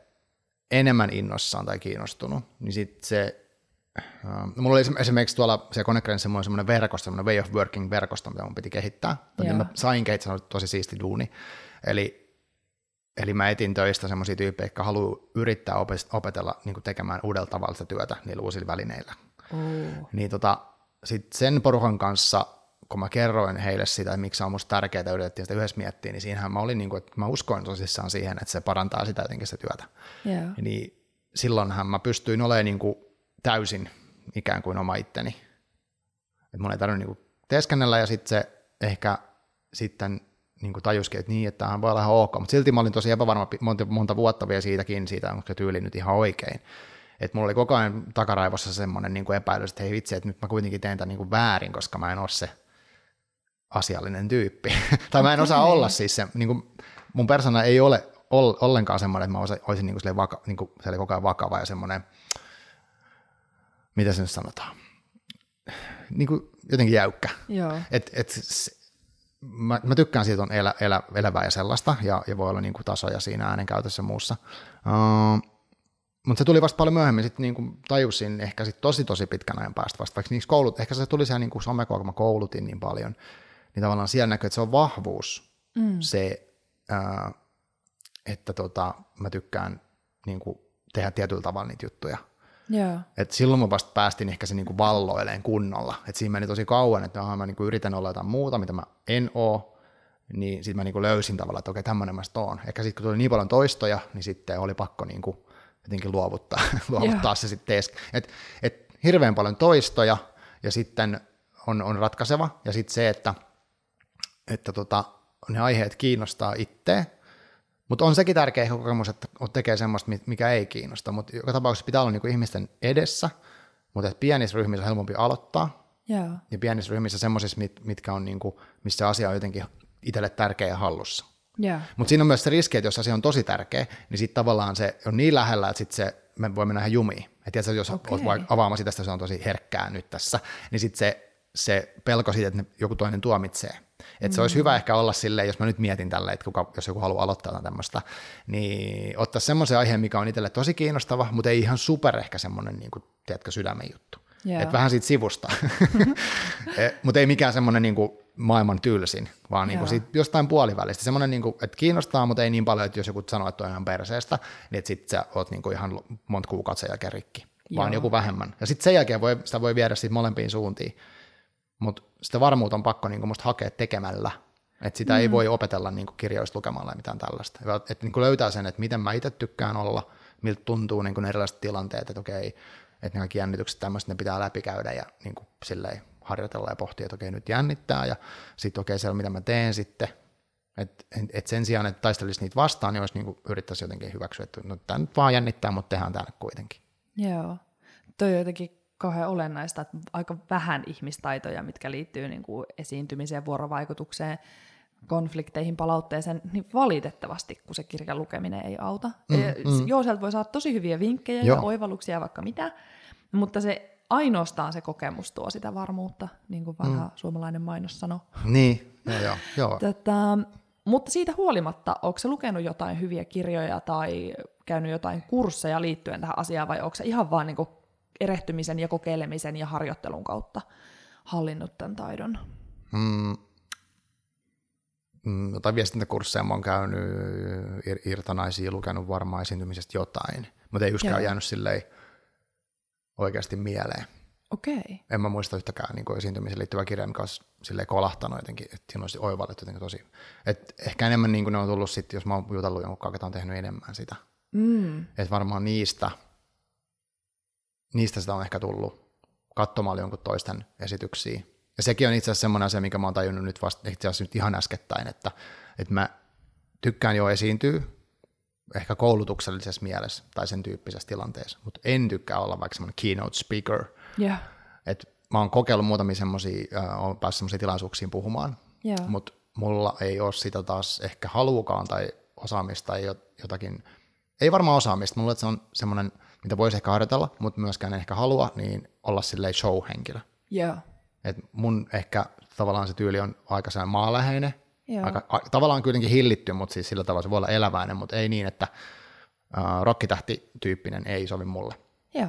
enemmän innossaan tai kiinnostunut, niin sitten se, äh, mulla oli esimerkiksi tuolla se Konekren semmoinen, semmoinen verkosto, semmoinen way of working verkosto, mitä mun piti kehittää, tai mä sain kehittää tosi siisti duuni, eli, eli mä etin töistä semmoisia tyyppejä, jotka haluaa yrittää opetella niin tekemään uudella tavalla sitä työtä niillä uusilla välineillä. Oh. Niin tota, sit sen porukan kanssa kun mä kerroin heille sitä, että miksi se on musta tärkeää, yritettiin sitä yhdessä miettiä, niin siinähän mä olin, niin kuin, että mä uskoin tosissaan siihen, että se parantaa sitä jotenkin sitä työtä.
Yeah.
Niin silloinhan mä pystyin olemaan niin kuin täysin ikään kuin oma itteni. Että mun ei tarvinnut niin teeskennellä ja sitten se ehkä sitten niin tajuskin, että niin, että tämähän voi olla ihan ok, mutta silti mä olin tosi epävarma monta, monta vuotta vielä siitäkin, siitä onko se tyyli nyt ihan oikein. Että mulla oli koko ajan takaraivossa semmoinen niin epäilys, että hei vitsi, että nyt mä kuitenkin teen tämän niin kuin väärin, koska mä en ole se asiallinen tyyppi. tai mä en osaa okay. olla siis se, niin kuin, mun persona ei ole ollenkaan semmoinen, että mä olisin niin kuin vaka, niin oli koko ajan vakava ja semmoinen, mitä se nyt sanotaan, niin kuin jotenkin jäykkä.
Joo.
Et, et, mä, mä, tykkään siitä on elä, elä, elävää ja sellaista, ja, ja voi olla niin kuin tasoja siinä äänenkäytössä ja muussa. Uh, mutta se tuli vasta paljon myöhemmin, sitten niin tajusin ehkä sit tosi tosi pitkän ajan päästä vasta, vaikka niissä koulut, ehkä se tuli siellä niin somekova, kun mä koulutin niin paljon, niin tavallaan siellä näkyy, että se on vahvuus mm. se, ää, että tota, mä tykkään niin kuin, tehdä tietyllä tavalla niitä juttuja.
Yeah.
Et silloin mä vasta päästin ehkä se niin kuin valloileen kunnolla. Et siinä meni tosi kauan, että aha, mä niin kuin yritän olla jotain muuta, mitä mä en oo, niin sitten mä niin kuin löysin tavallaan, että okei, tämmöinen mä oon. Ehkä sitten kun tuli niin paljon toistoja, niin sitten oli pakko niin kuin jotenkin luovuttaa, luovuttaa yeah. se sitten Et, et hirveän paljon toistoja, ja sitten on, on ratkaiseva, ja sitten se, että – että tota, ne aiheet kiinnostaa itseä, mutta on sekin tärkeä kokemus, että tekee semmoista, mikä ei kiinnosta, mutta joka tapauksessa pitää olla niinku ihmisten edessä, mutta pienissä ryhmissä on helpompi aloittaa,
yeah.
ja pienissä ryhmissä semmoisissa, mit, mitkä on niinku, missä asia on jotenkin itselle tärkeä ja hallussa.
Yeah.
Mutta siinä on myös se riski, että jos asia on tosi tärkeä, niin sitten tavallaan se on niin lähellä, että sit se, me voi mennä ihan jumiin. Että jos okay. olet avaamassa sitä, se on tosi herkkää nyt tässä, niin sitten se, se pelko siitä, että joku toinen tuomitsee, että se olisi hyvä ehkä olla silleen, jos mä nyt mietin tälle, että kuka, jos joku haluaa aloittaa tämmöistä, niin ottaa semmoisen aiheen, mikä on itselle tosi kiinnostava, mutta ei ihan super ehkä semmoinen, niin kuin, tiedätkö, sydämen juttu. Yeah. Että vähän siitä sivusta. E, mutta ei mikään semmoinen niin kuin maailman tylsin, vaan niin kuin siitä jostain puolivälistä. Semmoinen, niin kuin, että kiinnostaa, mutta ei niin paljon, että jos joku sanoo, että on ihan perseestä, niin sitten sä oot niin kuin ihan monta kuukautta sen jälkeen rikki, Joo. vaan joku vähemmän. Ja sitten sen jälkeen voi, sitä voi viedä siitä molempiin suuntiin. Mutta sitä varmuutta on pakko niin musta hakea tekemällä. Et sitä mm. ei voi opetella niin kirjoista lukemalla ja mitään tällaista. Että niin löytää sen, että miten mä itse tykkään olla, miltä tuntuu niin erilaiset tilanteet, että okei, että ne kaikki jännitykset tämmöiset, ne pitää läpikäydä ja niin silleen harjoitella ja pohtia, että okei, nyt jännittää ja sitten okei, siellä mitä mä teen sitten. Et, et sen sijaan, että taistelisi niitä vastaan, niin olisi niin yrittäisi jotenkin hyväksyä, että no, tämä nyt vaan jännittää, mutta tehdään tänne kuitenkin.
Joo. Toi jotenkin kauhean olennaista, että aika vähän ihmistaitoja, mitkä liittyy niin kuin esiintymiseen, vuorovaikutukseen, konflikteihin, palautteeseen, niin valitettavasti, kun se kirjan lukeminen ei auta. Mm, mm. Joo, sieltä voi saada tosi hyviä vinkkejä Joo. ja oivalluksia ja vaikka mitä, mutta se ainoastaan se kokemus tuo sitä varmuutta, niin kuin vanha mm. suomalainen mainos sanoo.
Niin, joo, joo.
Tätä, mutta siitä huolimatta, onko se lukenut jotain hyviä kirjoja tai käynyt jotain kursseja liittyen tähän asiaan, vai onko se ihan vaan niin erehtymisen ja kokeilemisen ja harjoittelun kautta hallinnut tämän taidon?
Mm, mm, jotain viestintäkursseja mä oon käynyt, ir- irtonaisia, lukenut varmaan esiintymisestä jotain, mutta ei yksikään jäänyt silleen oikeasti mieleen.
Okei. Okay.
En mä muista yhtäkään niin esiintymiseen liittyvää kirjaa, mikä olisi silleen kolahtanut jotenkin, että siinä olisi oivallettu jotenkin tosi. Et ehkä enemmän niin kuin ne on tullut sitten, jos mä oon jutellut jonkun ketä on tehnyt enemmän sitä. Mm. Että varmaan niistä, niistä sitä on ehkä tullut katsomaan jonkun toisten esityksiä. Ja sekin on itse asiassa semmoinen asia, mikä mä oon tajunnut nyt vasta itse asiassa nyt ihan äskettäin, että, että mä tykkään jo esiintyä, ehkä koulutuksellisessa mielessä tai sen tyyppisessä tilanteessa, mutta en tykkää olla vaikka semmoinen keynote speaker.
Yeah.
Et mä oon kokeillut muutamia semmoisia, äh, oon päässyt semmoisiin tilaisuuksiin puhumaan,
yeah.
mutta mulla ei ole sitä taas ehkä haluukaan tai osaamista tai jotakin, ei varmaan osaamista, mulla se on semmoinen, mitä voisi ehkä harjoitella, mutta myöskään ehkä halua, niin olla silleen show-henkilö.
Yeah.
Et mun ehkä tavallaan se tyyli on aika sellainen maaläheinen, Aika, a, tavallaan kuitenkin hillitty, mutta siis sillä tavalla se voi olla eläväinen, mutta ei niin, että uh, rokkitähti-tyyppinen ei sovi mulle.
Joo.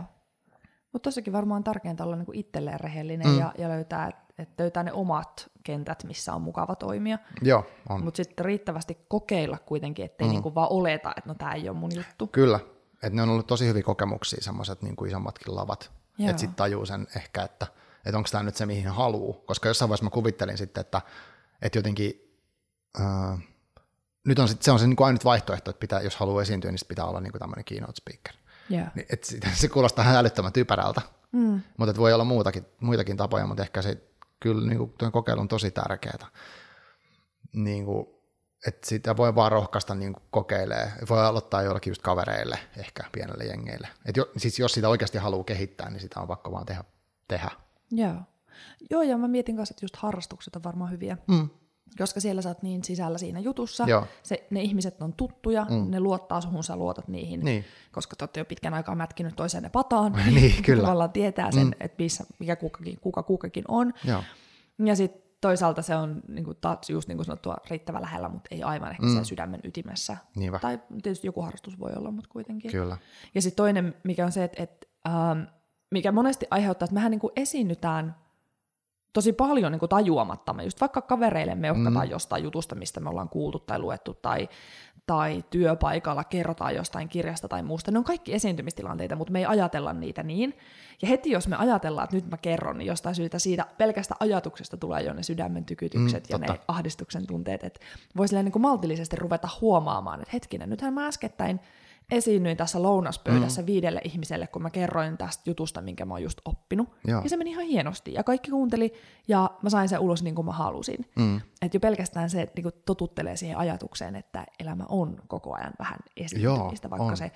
Mutta tossakin varmaan tärkeintä olla niinku itselleen rehellinen mm. ja, ja löytää, että löytää ne omat kentät, missä on mukava toimia.
Joo, on.
Mutta sitten riittävästi kokeilla kuitenkin, ettei mm. niinku vaan oleta, että no tämä ei ole mun juttu.
Kyllä, että ne on ollut tosi hyviä kokemuksia, semmoiset niinku isommatkin lavat. Että sitten tajuu sen ehkä, että, että onko tämä nyt se, mihin haluaa. Koska jossain vaiheessa mä kuvittelin sitten, että, että jotenkin Uh, nyt on sit, se on se niin kuin ainut vaihtoehto, että pitää, jos haluaa esiintyä, niin pitää olla niin kuin tämmöinen keynote speaker.
Yeah.
Niin, et se kuulostaa ihan älyttömän typerältä, mm. mutta voi olla muutakin, muitakin tapoja, mutta ehkä se kyllä niin kuin, on tosi tärkeää. Niin kuin, että sitä voi vaan rohkaista niin kokeilee. Voi aloittaa jollakin just kavereille, ehkä pienelle jengeille. Et jo, siis jos sitä oikeasti haluaa kehittää, niin sitä on pakko vaan tehdä. tehdä.
Joo. Joo, ja mä mietin kanssa, että just harrastukset on varmaan hyviä.
Mm
koska siellä sä oot niin sisällä siinä jutussa, Joo. Se, ne ihmiset on tuttuja, mm. ne luottaa suhun, sä luotat niihin,
niin.
koska te olette jo pitkän aikaa mätkinyt toisenne pataan,
niin, kyllä.
tavallaan tietää sen, mm. että missä, mikä kukakin, kuka kukakin on.
Joo.
Ja sitten toisaalta se on niin kuin, just niin kuin sanottua riittävän lähellä, mutta ei aivan ehkä mm. sen sydämen ytimessä.
Niinpä.
Tai tietysti joku harrastus voi olla, mutta kuitenkin.
Kyllä.
Ja sitten toinen, mikä on se, että, että ähm, mikä monesti aiheuttaa, että mehän niin kuin esiinnytään – tosi paljon niin tajuamattamme, just vaikka kavereille me mm. jostain jutusta, mistä me ollaan kuultu tai luettu, tai, tai työpaikalla kerrotaan jostain kirjasta tai muusta. Ne on kaikki esiintymistilanteita, mutta me ei ajatella niitä niin. Ja heti jos me ajatellaan, että nyt mä kerron, niin jostain syystä siitä pelkästä ajatuksesta tulee jo ne sydämen tykytykset mm, ja totta. ne ahdistuksen tunteet, että voi niin maltillisesti ruveta huomaamaan, että hetkinen, nythän mä äskettäin esiinnyin tässä lounaspöydässä mm. viidelle ihmiselle, kun mä kerroin tästä jutusta, minkä mä oon just oppinut.
Joo.
Ja se meni ihan hienosti. Ja kaikki kuunteli, ja mä sain sen ulos niin kuin mä halusin.
Mm.
Että jo pelkästään se niin kuin totuttelee siihen ajatukseen, että elämä on koko ajan vähän esiintymistä, Joo, vaikka on. se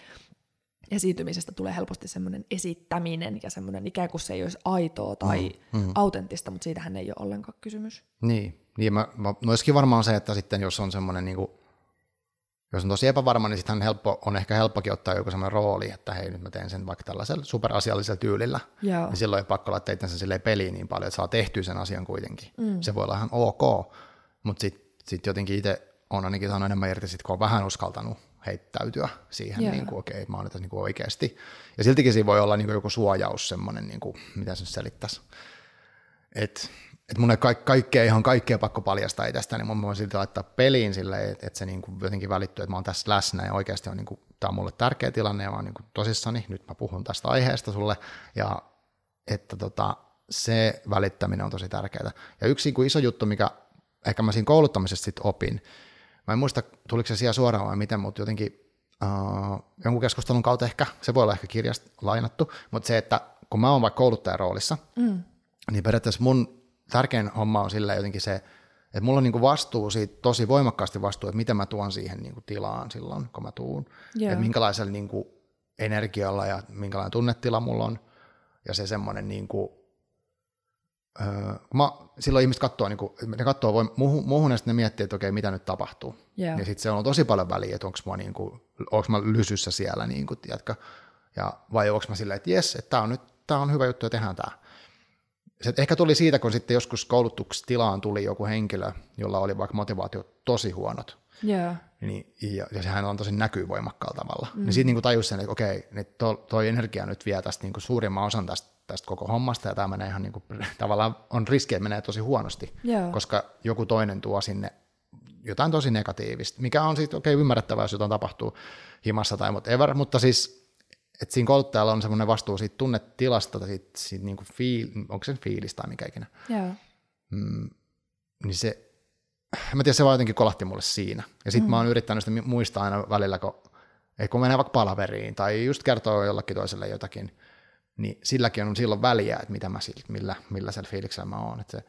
esiintymisestä tulee helposti semmoinen esittäminen ja semmoinen ikään kuin se ei olisi aitoa tai mm, mm. autenttista, mutta siitähän ei ole ollenkaan kysymys.
Niin, niin mä, mä, no varmaan se, että sitten jos on semmoinen niin kuin jos on tosi epävarma, niin sitten helppo, on ehkä helppokin ottaa joku sellainen rooli, että hei, nyt mä teen sen vaikka tällaisella superasiallisella tyylillä.
Joo.
Niin silloin ei pakko laittaa itsensä silleen peliin niin paljon, että saa tehtyä sen asian kuitenkin. Mm. Se voi olla ihan ok, mutta sitten sit jotenkin itse on ainakin saanut enemmän irti, sit, kun on vähän uskaltanut heittäytyä siihen, yeah. niin kuin, okei, okay, mä oon nyt niin kuin oikeasti. Ja siltikin siinä voi olla niin kuin joku suojaus, semmoinen, niin kuin, mitä se selittäisi. Että että mun ei ka- kaikkea, ihan kaikkea pakko paljastaa itsestä, niin mun voin silti laittaa peliin sille, että, että se niin kuin jotenkin välittyy, että mä oon tässä läsnä ja oikeasti on, niin kuin, tämä on mulle tärkeä tilanne ja mä oon niin kuin tosissani, nyt mä puhun tästä aiheesta sulle ja että tota, se välittäminen on tosi tärkeää. Ja yksi niin kuin iso juttu, mikä ehkä mä siinä kouluttamisessa sitten opin, mä en muista tuliko se siellä suoraan vai miten, mutta jotenkin uh, jonkun keskustelun kautta ehkä, se voi olla ehkä kirjasta lainattu, mutta se, että kun mä oon vaikka kouluttajan roolissa, mm. niin periaatteessa mun tärkein homma on sillä jotenkin se, että mulla on niin kuin vastuu siitä, tosi voimakkaasti vastuu, että miten mä tuon siihen niin kuin tilaan silloin, kun mä tuun. Yeah. Että minkälaisella niin kuin energialla ja minkälainen tunnetila mulla on. Ja se semmoinen, niin kuin, öö, mä, silloin ihmiset katsoo, niin kuin, ne katsoo voi, muuhun, muuhun ja sitten ne miettii, että okei, mitä nyt tapahtuu.
Yeah.
Ja sitten se on tosi paljon väliä, että onko mä, niin kuin, onko mä lysyssä siellä, niin kuin, tiedätkö? Ja, vai onko mä silleen, että jes, että tämä on nyt tää on hyvä juttu ja tehdään tämä se ehkä tuli siitä, kun sitten joskus koulutustilaan tuli joku henkilö, jolla oli vaikka motivaatio tosi huonot,
Yeah.
niin, ja, ja sehän on tosi näkyy voimakkaalla tavalla. Mm. Niin sitten niin tajusi sen, että okei, niin to, toi energia nyt vie tästä niin kuin suurimman osan tästä, tästä koko hommasta, ja tämä menee ihan niin kuin, tavallaan on riski, että menee tosi huonosti,
Joo.
koska joku toinen tuo sinne jotain tosi negatiivista, mikä on sitten okei ymmärrettävää, jos jotain tapahtuu himassa tai whatever, mutta siis että siinä kouluttajalla on semmoinen vastuu siitä tunnetilasta, tai siitä, siitä niin kuin fiil, onko se fiilistä tai mikä ikinä,
Joo.
mm, niin se, mä tiedän, se vaan jotenkin kolahti mulle siinä. Ja sitten mm. mä oon yrittänyt sitä muistaa aina välillä, kun, ei, kun menee vaikka palaveriin tai just kertoo jollekin toiselle jotakin, niin silläkin on silloin väliä, että mitä mä siltä, millä, millä sillä fiiliksellä mä oon. Että se,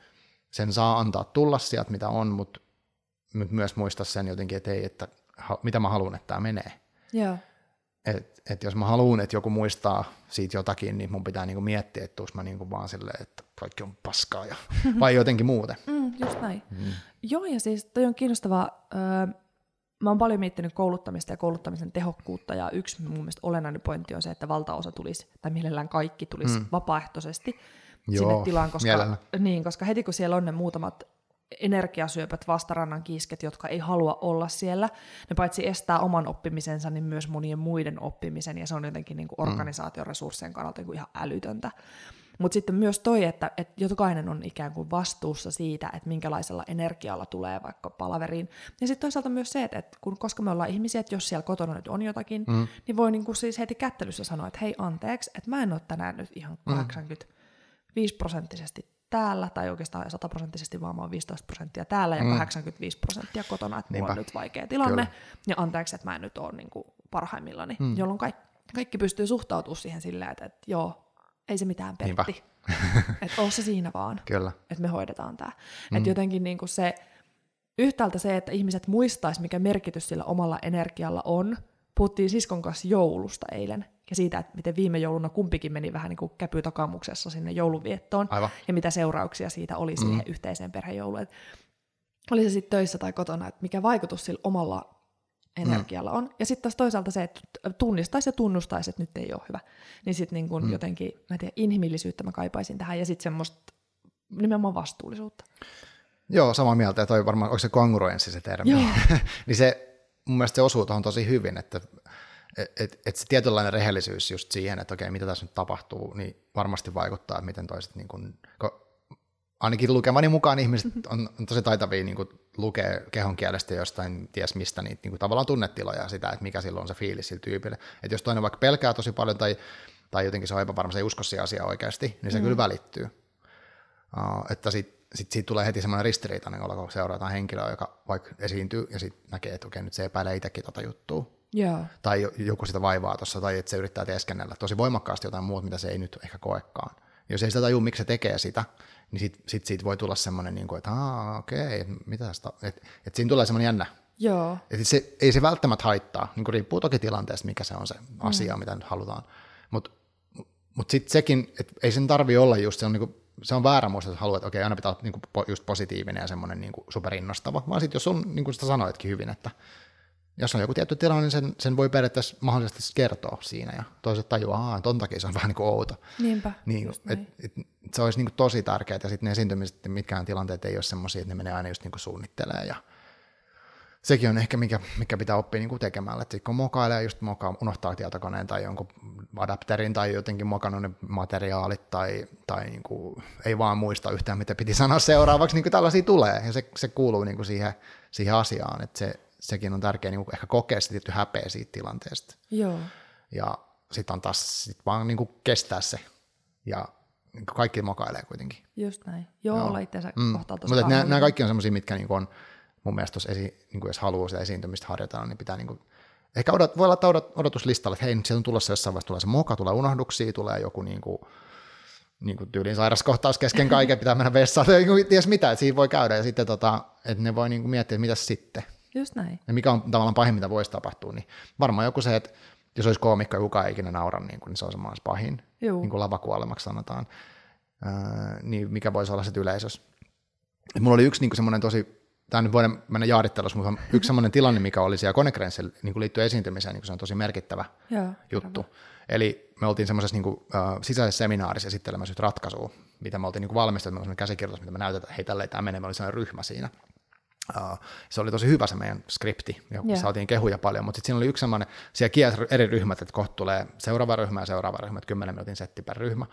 sen saa antaa tulla sieltä, mitä on, mutta mut myös muistaa sen jotenkin, että ei, että mitä mä haluan, että tämä menee.
Joo.
Et, et jos mä haluan, että joku muistaa siitä jotakin, niin mun pitää niinku miettiä, että mä niinku vaan silleen, että kaikki on paskaa, ja, vai jotenkin muuten.
Mm, just näin. Mm. Joo, ja siis toi on kiinnostavaa. Öö, mä oon paljon miettinyt kouluttamista ja kouluttamisen tehokkuutta, ja yksi mun mielestä olennainen pointti on se, että valtaosa tulisi, tai mielellään kaikki tulisi mm. vapaaehtoisesti
Joo,
sinne tilaan, koska, niin, koska heti kun siellä on ne muutamat energiasyöpät, vastarannan kiisket, jotka ei halua olla siellä, ne paitsi estää oman oppimisensa, niin myös monien muiden oppimisen, ja se on jotenkin niin kuin organisaation resurssien kannalta niin kuin ihan älytöntä. Mutta sitten myös toi, että, että jokainen on ikään kuin vastuussa siitä, että minkälaisella energialla tulee vaikka palaveriin. Ja sitten toisaalta myös se, että, että kun, koska me ollaan ihmisiä, että jos siellä kotona nyt on jotakin, mm. niin voi niin kuin siis heti kättelyssä sanoa, että hei anteeksi, että mä en ole tänään nyt ihan 85 prosenttisesti täällä, tai oikeastaan 100 prosenttisesti, vaan mä oon 15 prosenttia täällä ja mm. 85 prosenttia kotona, että mulla on nyt vaikea tilanne,
Kyllä.
ja anteeksi, että mä en nyt ole niin kuin parhaimmillani, mm. jolloin kaikki, kaikki pystyy suhtautumaan siihen silleen, että, että joo, ei se mitään. Pertti, että oo se siinä vaan,
Kyllä.
että me hoidetaan tämä. Mm. Että jotenkin niin kuin se, yhtäältä se, että ihmiset muistais, mikä merkitys sillä omalla energialla on. Puhuttiin siskon kanssa joulusta eilen ja siitä, että miten viime jouluna kumpikin meni vähän niin kuin käpy takamuksessa sinne jouluviettoon
Aivan.
ja mitä seurauksia siitä oli siihen mm. yhteiseen perhejouluun. Et oli se sitten töissä tai kotona, että mikä vaikutus sillä omalla energialla on. Ja sitten taas toisaalta se, että tunnistaisi ja tunnustaisi, että nyt ei ole hyvä. Niin sitten niin kun jotenkin, mä en tiedä, inhimillisyyttä mä kaipaisin tähän ja sitten semmoista nimenomaan vastuullisuutta.
Joo, samaa mieltä, ja toi varmaan, onko se kongruenssi se termi,
Joo.
niin se, mun mielestä se osuu tuohon tosi hyvin, että et, et, et se tietynlainen rehellisyys just siihen, että okei, mitä tässä nyt tapahtuu, niin varmasti vaikuttaa, että miten toiset, niin kun, kun ainakin lukemani mukaan ihmiset on, on tosi taitavia niin kun, lukee kehon kielestä jostain ties mistä niitä niin kun, tavallaan tunnetiloja ja sitä, että mikä silloin on se fiilis sillä tyypillä. Että jos toinen vaikka pelkää tosi paljon tai, tai jotenkin se on epävarma, se ei usko siihen asiaan oikeasti, niin se mm. kyllä välittyy. Uh, että sit, sit siitä tulee heti semmoinen ristiriitainen olo, kun seurataan henkilöä, joka vaikka esiintyy ja sitten näkee, että okei, nyt se epäilee itsekin tota juttua.
Joo.
Tai jo- joku sitä vaivaa tuossa, tai että se yrittää teeskennellä tosi voimakkaasti jotain muuta, mitä se ei nyt ehkä koekaan. Jos ei sitä tajua, miksi se tekee sitä, niin sit, sit siitä voi tulla semmoinen, niin kuin, että okei, okay, mitä tästä, että et siinä tulee semmoinen jännä.
Joo.
Et se, ei se välttämättä haittaa, niin kuin riippuu toki tilanteesta, mikä se on se asia, mm. mitä nyt halutaan. Mutta mut sitten sekin, että ei sen tarvi olla just, se on, niinku, se on väärä muista, että haluat, että okei, aina pitää olla niinku, po- just positiivinen ja semmoinen niinku, superinnostava, vaan sitten jos on, niin kuin sitä sanoitkin hyvin, että jos on joku tietty tilanne, niin sen, sen voi periaatteessa mahdollisesti kertoa siinä, ja toiset tajuaa, että ton takia se on vähän niin kuin outo.
Niinpä.
Niin, et,
näin.
et, se olisi niin kuin tosi tärkeää, ja sitten ne esiintymiset, mitkään tilanteet ei ole semmoisia, että ne menee aina just niin kuin suunnittelee, ja sekin on ehkä, mikä, mikä pitää oppia niin kuin tekemällä, että kun mokailee, just mokaa, unohtaa tietokoneen tai jonkun adapterin tai jotenkin mokannut ne materiaalit tai, tai niin kuin, ei vaan muista yhtään, mitä piti sanoa seuraavaksi, niin kuin tällaisia tulee, ja se, se kuuluu niin kuin siihen, siihen asiaan, että se, sekin on tärkeää niin kuin ehkä kokea se tietty häpeä siitä tilanteesta,
Joo.
ja sitten on taas sit vaan niin kuin kestää se, ja niin kuin kaikki mokailee kuitenkin.
Just näin. Joo,
Joo.
olla itsensä
Mm.
kohtaan tosi
Mutta nämä, nämä kaikki on semmoisia, mitkä niin on mun mielestä tuossa esi, niin jos haluaa sitä esiintymistä harjoitella, niin pitää niin kuin, ehkä odot, voi laittaa odot, odotuslistalla, että hei, nyt sieltä on tulossa jossain vaiheessa tulee se moka, tulee unohduksia, tulee joku niin kuin, niin kuin tyylin sairaskohtaus kesken kaiken, pitää mennä vessaan, tai niin kuin ties mitä, että siinä voi käydä, ja sitten tota, että ne voi niin kuin miettiä, että mitä sitten,
Just näin.
ja mikä on tavallaan pahin, mitä voisi tapahtua, niin varmaan joku se, että jos olisi koomikko kukaan ei ikinä naura, niin, kuin, niin se on semmoinen pahin,
Juu.
niin kuin lavakuolemaksi sanotaan, Ää, niin mikä voisi olla se yleisös. Et mulla oli yksi niin semmoinen tosi, tämä nyt voidaan mennä jaarittelussa, mutta yksi semmoinen tilanne, mikä oli siellä Konekrenssillä niin liittyy esiintymiseen, niin kuin se on tosi merkittävä
Joo.
juttu. Eli me oltiin semmoisessa niin kuin, äh, sisäisessä seminaarissa esittelemässä yhtä ratkaisua mitä me oltiin niin valmisteltu, käsikirjoitus, mitä me näytetään, hei tälleen tämä menee, me oli sellainen ryhmä siinä. Uh, se oli tosi hyvä se meidän skripti, ja yeah. saatiin kehuja paljon, mutta sitten siinä oli yksi sellainen, siellä kiersi eri ryhmät, että kohta tulee seuraava ryhmä ja seuraava ryhmä, että 10 minuutin setti per ryhmä.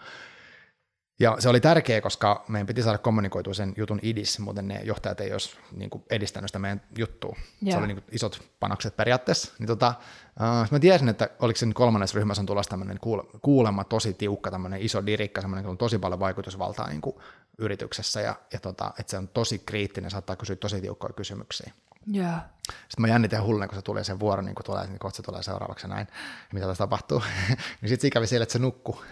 Ja se oli tärkeä, koska meidän piti saada kommunikoitua sen jutun idis, muuten ne johtajat ei olisi niin kuin edistänyt sitä meidän juttua. Yeah. Se oli niin kuin isot panokset periaatteessa. Niin tota, uh, mä tiesin, että oliko se kolmannessa ryhmässä on tulossa tämmöinen kuulemma tosi tiukka, tämmöinen iso dirikka, semmoinen, on tosi paljon vaikutusvaltaa niin kuin yrityksessä ja, ja tota, että se on tosi kriittinen, saattaa kysyä tosi tiukkoja kysymyksiä.
Yeah.
Sitten mä jännitän hulluna, kun se tulee sen vuoro, niin kun tulee, niin kun se tulee seuraavaksi näin, mitä tässä tapahtuu. niin sitten se kävi siellä, että se nukkuu.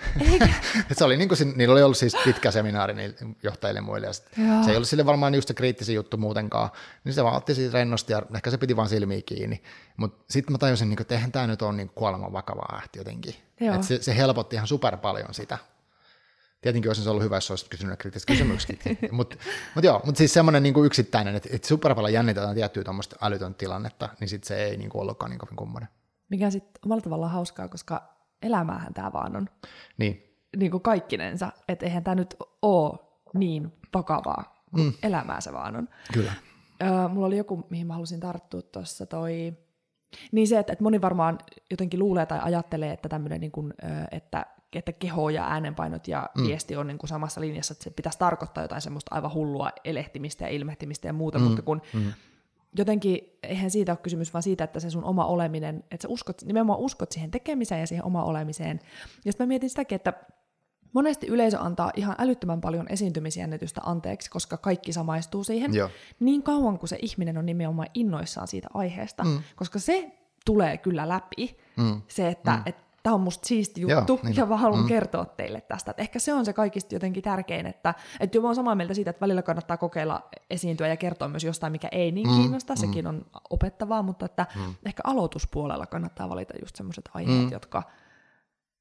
se oli niin kuin, niillä oli ollut siis pitkä seminaari niille johtajille muille, ja se ei ollut sille varmaan just se kriittisin juttu muutenkaan, niin se vaan otti siitä rennosti, ja ehkä se piti vaan silmiä kiinni. Mutta sitten mä tajusin, niin että eihän tämä nyt ole niin kuoleman vakavaa ähti jotenkin. Et se, se helpotti ihan super paljon sitä. Tietenkin olisi ollut hyvä, jos olisit kysynyt kriittiset kysymykset. mutta mut joo, mutta siis semmoinen niinku yksittäinen, että et super paljon jännitetään tiettyä tuommoista älytön tilannetta, niin sitten se ei niinku ollutkaan niin kovin kummonen.
Mikä on sitten omalla tavallaan hauskaa, koska elämäähän tämä vaan on.
Niin.
Niin kuin kaikkinensa, että eihän tämä nyt ole niin vakavaa, kuin mm. elämää se vaan on.
Kyllä.
Öö, mulla oli joku, mihin mä halusin tarttua tuossa, toi... Niin se, että, että moni varmaan jotenkin luulee tai ajattelee, että tämmöinen, niin kuin, että että keho ja äänenpainot ja mm. viesti on niin kuin samassa linjassa, että se pitäisi tarkoittaa jotain semmoista aivan hullua elehtimistä ja ilmehtimistä ja muuta, mm. mutta kun mm. jotenkin, eihän siitä ole kysymys, vaan siitä, että se sun oma oleminen, että sä uskot, nimenomaan uskot siihen tekemiseen ja siihen oma olemiseen. Ja sitten mä mietin sitäkin, että monesti yleisö antaa ihan älyttömän paljon esiintymisjännitystä anteeksi, koska kaikki samaistuu siihen, Joo. niin kauan kuin se ihminen on nimenomaan innoissaan siitä aiheesta, mm. koska se tulee kyllä läpi, mm. se, että mm. et tämä on musta siisti juttu, Joo, niin ja mä haluan mm. kertoa teille tästä. Et ehkä se on se kaikista jotenkin tärkein, että et jo mä oon samaa mieltä siitä, että välillä kannattaa kokeilla esiintyä ja kertoa myös jostain, mikä ei niin mm. kiinnosta, mm. sekin on opettavaa, mutta että mm. ehkä aloituspuolella kannattaa valita just semmoiset aiheet, mm. jotka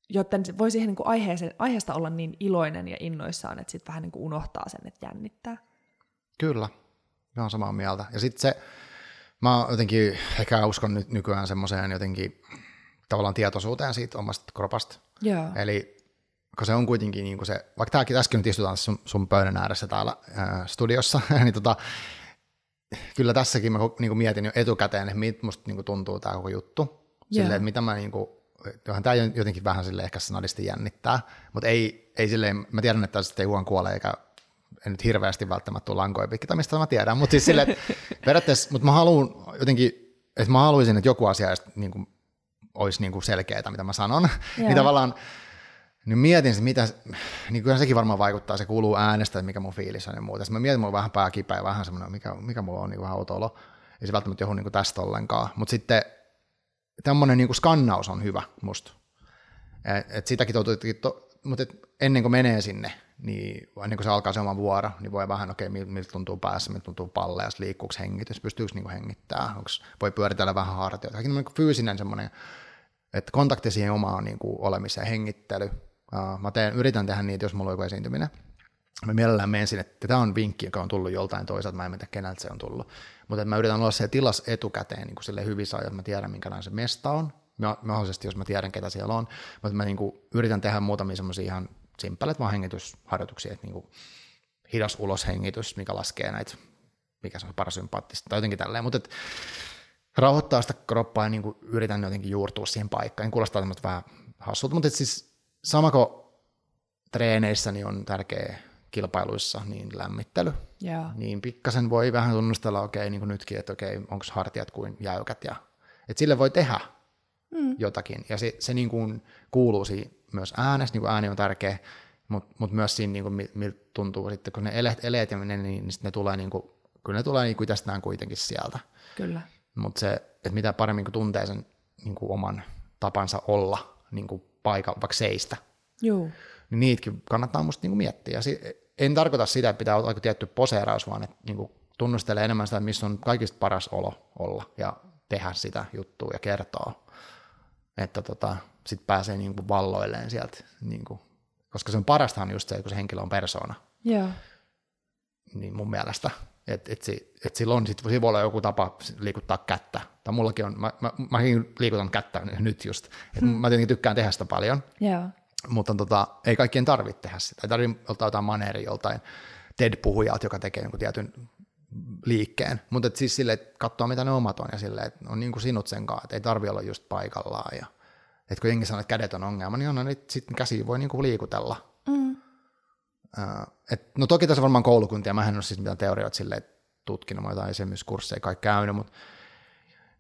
joten voi siihen niin kuin aiheeseen, aiheesta olla niin iloinen ja innoissaan, että sitten vähän niin kuin unohtaa sen, että jännittää.
Kyllä, mä oon samaa mieltä. Ja sitten se, mä jotenkin ehkä uskon nyt nykyään semmoiseen jotenkin tavallaan tietoisuuteen siitä omasta kropasta.
Yeah.
Eli kun se on kuitenkin niin kuin se, vaikka tämäkin äsken nyt istutaan sun, sun pöydän ääressä täällä ää, studiossa, niin tota, kyllä tässäkin mä niin kuin mietin jo etukäteen, että miltä musta niin kuin tuntuu tämä koko juttu. Silleen, että mitä mä niin kuin, johon tämä jotenkin vähän sille ehkä snadisti jännittää, mutta ei, ei silleen, mä tiedän, että tästä ei huon kuole eikä en nyt hirveästi välttämättä tule lankoja pitkin, mistä mä tiedän, mutta siis silleen, periaatteessa, mutta mä haluan jotenkin, että mä haluaisin, että joku asia niin kuin olisi niin kuin selkeää, mitä mä sanon. niin tavallaan niin mietin, että mitä, niin kyllä sekin varmaan vaikuttaa, se kuuluu äänestä, mikä mun fiilis on ja muuta. Sitten mä mietin, mulla on vähän pää kipeä, vähän semmoinen, mikä, mikä mulla on niin vähän autoolo. Ei se välttämättä johdu niin tästä ollenkaan. Mutta sitten tämmöinen niin skannaus on hyvä musta. Et, et sitäkin to, mutta et ennen kuin menee sinne, niin ennen kuin se alkaa se oma vuoro, niin voi vähän, okei, okay, miltä tuntuu päässä, miltä tuntuu palleassa, liikkuuko hengitys, pystyykö niin hengittämään, onks, voi pyöritellä vähän hartioita. Kaikki niin fyysinen semmoinen että kontakti siihen omaan niin kuin, olemiseen, hengittely. Uh, mä teen, yritän tehdä niitä, jos mulla on joku esiintyminen. Mä mielellään menen sinne, että tämä on vinkki, joka on tullut joltain toisaalta, mä en tiedä keneltä se on tullut. Mutta mä yritän olla se tilas etukäteen niin kuin sille hyvissä että mä tiedän, minkälainen se mesta on. Mahdollisesti, jos mä tiedän, ketä siellä on. Mutta mä niin kuin, yritän tehdä muutamia semmoisia ihan simppeleitä vaan hengitysharjoituksia, että niin kuin, hidas uloshengitys, mikä laskee näitä, mikä se on parasympaattista, tai jotenkin tälleen. Mutta rauhoittaa sitä kroppaa ja niin kuin yritän jotenkin juurtua siihen paikkaan. Niin kuulostaa tämmöistä vähän hassulta, mutta siis samako treeneissä niin on tärkeä kilpailuissa niin lämmittely.
Yeah.
Niin pikkasen voi vähän tunnustella, okei, okay, niin kuin nytkin, että okei, okay, onko hartiat kuin jäykät. Ja, että sille voi tehdä mm. jotakin. Ja se, se niin kuin kuuluu siihen myös äänestä, niin kuin ääni on tärkeä, mutta mut myös siinä, niin kuin, miltä tuntuu sitten, kun ne eleet, eleet ja ne, niin, niin ne tulee, niin kuin, kyllä ne tulee niin kuin itsestään kuitenkin sieltä.
Kyllä.
Mutta se, että mitä paremmin kun tuntee sen niin kuin oman tapansa olla niin kuin paikalla, vaikka seistä,
Joo.
niin niitäkin kannattaa musta niin kuin miettiä. Ja en tarkoita sitä, että pitää olla tietty poseeraus, vaan että niin kuin tunnustelee enemmän sitä, missä on kaikista paras olo olla ja tehdä sitä juttua ja kertoa. Että tota, sitten pääsee niin kuin valloilleen sieltä, niin kuin, koska se on parastahan just se, kun se henkilö on persoona.
Joo.
Niin mun mielestä. Että et, et sillä on sit, voi olla joku tapa liikuttaa kättä. Tai mullakin on, mä, mä, mä liikutan kättä nyt just. Et hmm. Mä tietenkin tykkään tehdä sitä paljon.
Yeah.
mutta tota, ei kaikkien tarvitse tehdä sitä. Ei tarvitse ottaa jotain maneeri joltain TED-puhujalta, joka tekee jonkun tietyn liikkeen. Mutta siis sille, että katsoa mitä ne omat on ja sille, että on niin kuin sinut sen kanssa, että ei tarvi olla just paikallaan. Ja, että kun jengi sanoo, että kädet on ongelma, niin on, niin sitten käsi voi niin kuin liikutella. Uh, et, no toki tässä on varmaan koulukuntia, mä en ole siis mitään teorioita silleen tutkinut, mä jotain esimerkiksi kai käynyt, mutta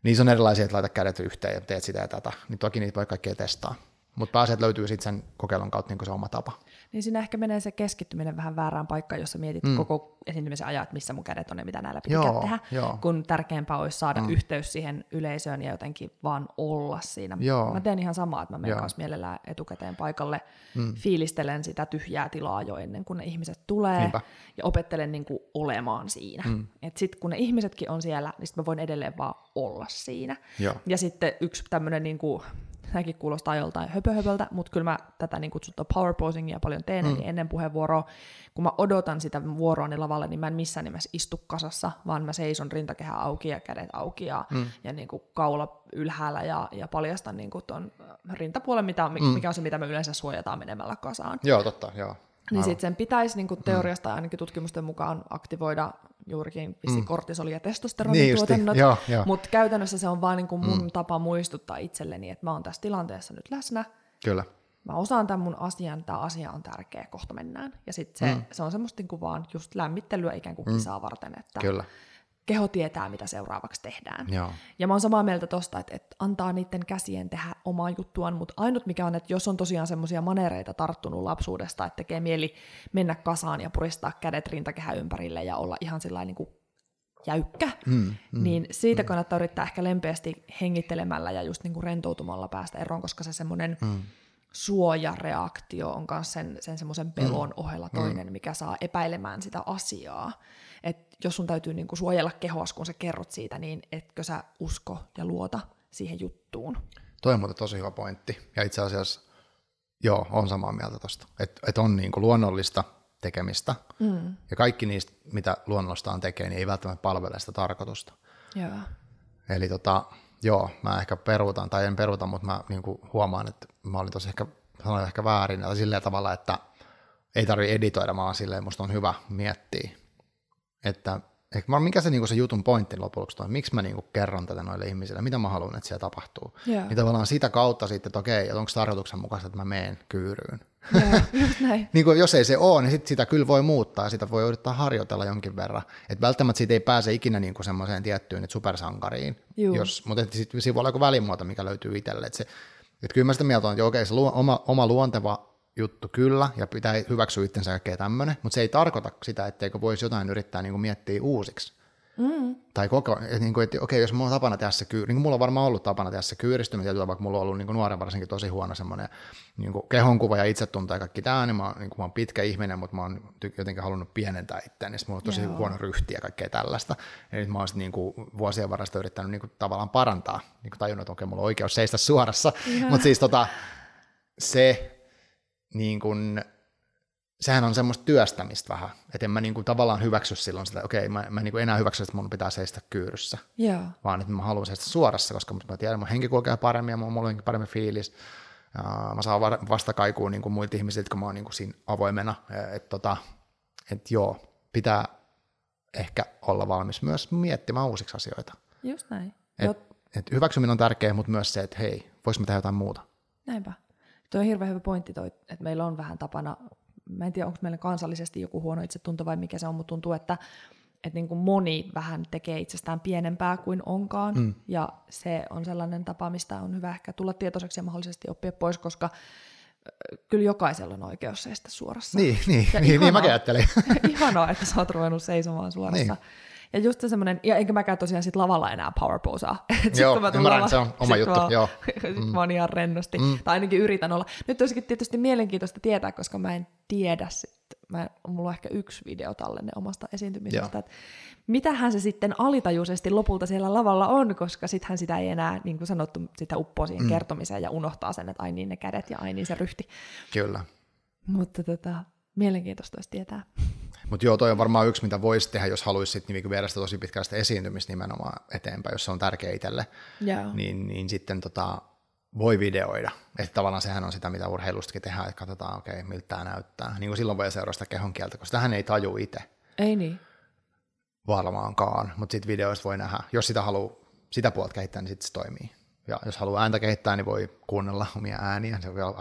niissä on erilaisia, että laita kädet yhteen ja teet sitä ja tätä, niin toki niitä voi kaikkea testaa. Mutta pääset löytyy sitten sen kokeilun kautta niin se oma tapa.
Niin siinä ehkä menee se keskittyminen vähän väärään paikkaan, jos sä mietit mm. koko esiintymisen ajat, missä mun kädet on ja mitä näillä pitää joo, tehdä, joo. kun tärkeämpää olisi saada mm. yhteys siihen yleisöön ja jotenkin vaan olla siinä. Joo. Mä teen ihan samaa, että mä menen kanssa mielellään etukäteen paikalle, mm. fiilistelen sitä tyhjää tilaa jo ennen kuin ne ihmiset tulee Niinpä. ja opettelen niin kuin olemaan siinä. Mm. Sitten kun ne ihmisetkin on siellä, niin sit mä voin edelleen vaan olla siinä. Joo. Ja sitten yksi tämmöinen niin kuin Tämäkin kuulostaa joltain höpöhöpöltä, mutta kyllä mä tätä niin kutsuttua power posingia paljon teen, mm. eli ennen puheenvuoroa, kun mä odotan sitä vuoroa niin lavalle, niin mä en missään nimessä istu kasassa, vaan mä seison rintakehä auki ja kädet auki ja, mm. ja niin kuin kaula ylhäällä ja, ja paljastan niin kuin ton rintapuolen, mitä, mm. mikä on se, mitä me yleensä suojataan menemällä kasaan.
Joo, totta, joo.
Niin sitten sen pitäisi niin kuin teoriasta ainakin tutkimusten mukaan aktivoida juurikin mm. kortisoli- ja testosteronituotannot, niin mutta käytännössä se on vaan niin kuin mun mm. tapa muistuttaa itselleni, että mä oon tässä tilanteessa nyt läsnä.
Kyllä.
Mä osaan tämän mun asian, tämä asia on tärkeä, kohta mennään. Ja sitten se, mm. se on semmoista niin kuin vaan just lämmittelyä ikään kuin mm. kisaa varten, että Kyllä keho tietää, mitä seuraavaksi tehdään. Joo. Ja mä oon samaa mieltä tosta, että, että antaa niiden käsien tehdä omaa juttuaan, mutta ainut mikä on, että jos on tosiaan semmoisia manereita tarttunut lapsuudesta, että tekee mieli mennä kasaan ja puristaa kädet rintakehä ympärille ja olla ihan sellainen niin kuin jäykkä, mm, mm, niin siitä mm. kannattaa yrittää ehkä lempeästi hengittelemällä ja just niin kuin rentoutumalla päästä eroon, koska se semmoinen mm. suojareaktio on myös sen, sen semmoisen pelon mm. ohella toinen, mm. mikä saa epäilemään sitä asiaa että jos sun täytyy niinku suojella kehoas, kun sä kerrot siitä, niin etkö sä usko ja luota siihen juttuun.
Toi on muuten tosi hyvä pointti. Ja itse asiassa, joo, on samaa mieltä tosta. Että et on niinku luonnollista tekemistä. Mm. Ja kaikki niistä, mitä luonnollistaan tekee, niin ei välttämättä palvele sitä tarkoitusta. Joo. Eli tota, joo, mä ehkä peruutan, tai en peruuta, mutta mä niinku huomaan, että mä olin tosi ehkä, sanoin ehkä väärin, tai silleen tavalla, että ei tarvi editoida, vaan silleen musta on hyvä miettiä että ehkä mikä se, niinku se jutun pointti loppujen on, miksi mä niinku kerron tätä noille ihmisille, mitä mä haluan, että siellä tapahtuu. Yeah. Niin tavallaan sitä kautta sitten, että okei, että onko tarkoituksenmukaista, että mä meen kyyryyn.
Yeah, just näin.
niin kuin, jos ei se ole, niin sit sitä kyllä voi muuttaa ja sitä voi yrittää harjoitella jonkin verran. Että välttämättä siitä ei pääse ikinä niinku semmoiseen tiettyyn että supersankariin, jos, mutta sitten siinä voi olla joku välimuoto, mikä löytyy itselle. Että, se, että kyllä mä sitä mieltä on, että okei, se luo, oma, oma luonteva juttu kyllä, ja pitää hyväksyä itsensä kaikkea tämmöinen, mutta se ei tarkoita sitä, etteikö voisi jotain yrittää niin kuin miettiä uusiksi. Mm. Tai koko, että, niin kuin, että okei, jos mulla on tapana tehdä se niin kuin mulla on varmaan ollut tapana tehdä se kyyristyminen, vaikka mulla on ollut niin kuin nuoren varsinkin tosi huono semmoinen niin kuin kehonkuva ja itsetunto ja kaikki tämä, niin mä, niin kuin, mä oon pitkä ihminen, mutta mä oon jotenkin halunnut pienentää itseäni, niin mulla on tosi Joo. huono ryhti ja kaikkea tällaista. Ja nyt mä oon niin kuin, vuosien varresta yrittänyt niin kuin, tavallaan parantaa, niin kuin tajunnut, että okei, mulla on oikeus seistä suorassa, mutta siis tota, se, niin kuin, sehän on semmoista työstämistä vähän, että en mä niin kuin tavallaan hyväksy silloin sitä, okei, okay, mä, mä niin kuin enää hyväksy, että mun pitää seistä kyyryssä,
yeah.
vaan että mä haluan seistä suorassa, koska mä tiedän, että mun henki kulkee paremmin ja mulla on paremmin fiilis, ja mä saan vastakaikuun niin kuin muilta ihmisiltä, kun mä oon niin kuin siinä avoimena, että tota, et joo, pitää ehkä olla valmis myös miettimään uusiksi asioita.
Just näin.
Et, et hyväksyminen on tärkeää, mutta myös se, että hei, voisi mä tehdä jotain muuta.
Näinpä. Tuo on hirveän hyvä pointti toi, että meillä on vähän tapana, mä en tiedä onko meillä kansallisesti joku huono itsetunto vai mikä se on, mutta tuntuu, että, että niin kuin moni vähän tekee itsestään pienempää kuin onkaan, mm. ja se on sellainen tapa, mistä on hyvä ehkä tulla tietoiseksi ja mahdollisesti oppia pois, koska kyllä jokaisella on oikeus seistä suorassa.
Niin, niin, niin, ihanaa, niin mä ajattelin.
ihanaa, että sä oot ruvennut seisomaan suorassa. Niin. Ja just se semmoinen, ja enkä mäkään tosiaan sit lavalla enää powerposaa.
Joo, kun mä ymmärrän, lava, se on oma juttu, mä, joo.
sit mm. mä oon ihan rennosti, mm. tai ainakin yritän olla. Nyt olisikin tietysti mielenkiintoista tietää, koska mä en tiedä sit, mä, mulla on ehkä yksi video tallenne omasta esiintymisestä, että mitähän se sitten alitajuisesti lopulta siellä lavalla on, koska sittenhän sitä ei enää, niin kuin sanottu, sitä uppoo siihen mm. kertomiseen ja unohtaa sen, että ai niin ne kädet ja ai niin se ryhti.
Kyllä.
Mutta tota, mielenkiintoista olisi tietää.
Mutta joo, toi on varmaan yksi, mitä voisi tehdä, jos haluaisi niin viedä sitä tosi pitkästä esiintymistä nimenomaan eteenpäin, jos se on tärkeä itselle. Yeah. Niin, niin sitten tota, voi videoida. Että tavallaan sehän on sitä, mitä urheilustakin tehdään, että katsotaan, okei, okay, miltä tämä näyttää. Niin kuin silloin voi seurata sitä kehon kieltä, koska tähän ei taju itse.
Ei niin.
Varmaankaan, mutta sitten videoista voi nähdä. Jos sitä haluaa sitä puolta kehittää, niin sitten se toimii. Ja jos haluaa ääntä kehittää, niin voi kuunnella omia ääniä. Se on vielä,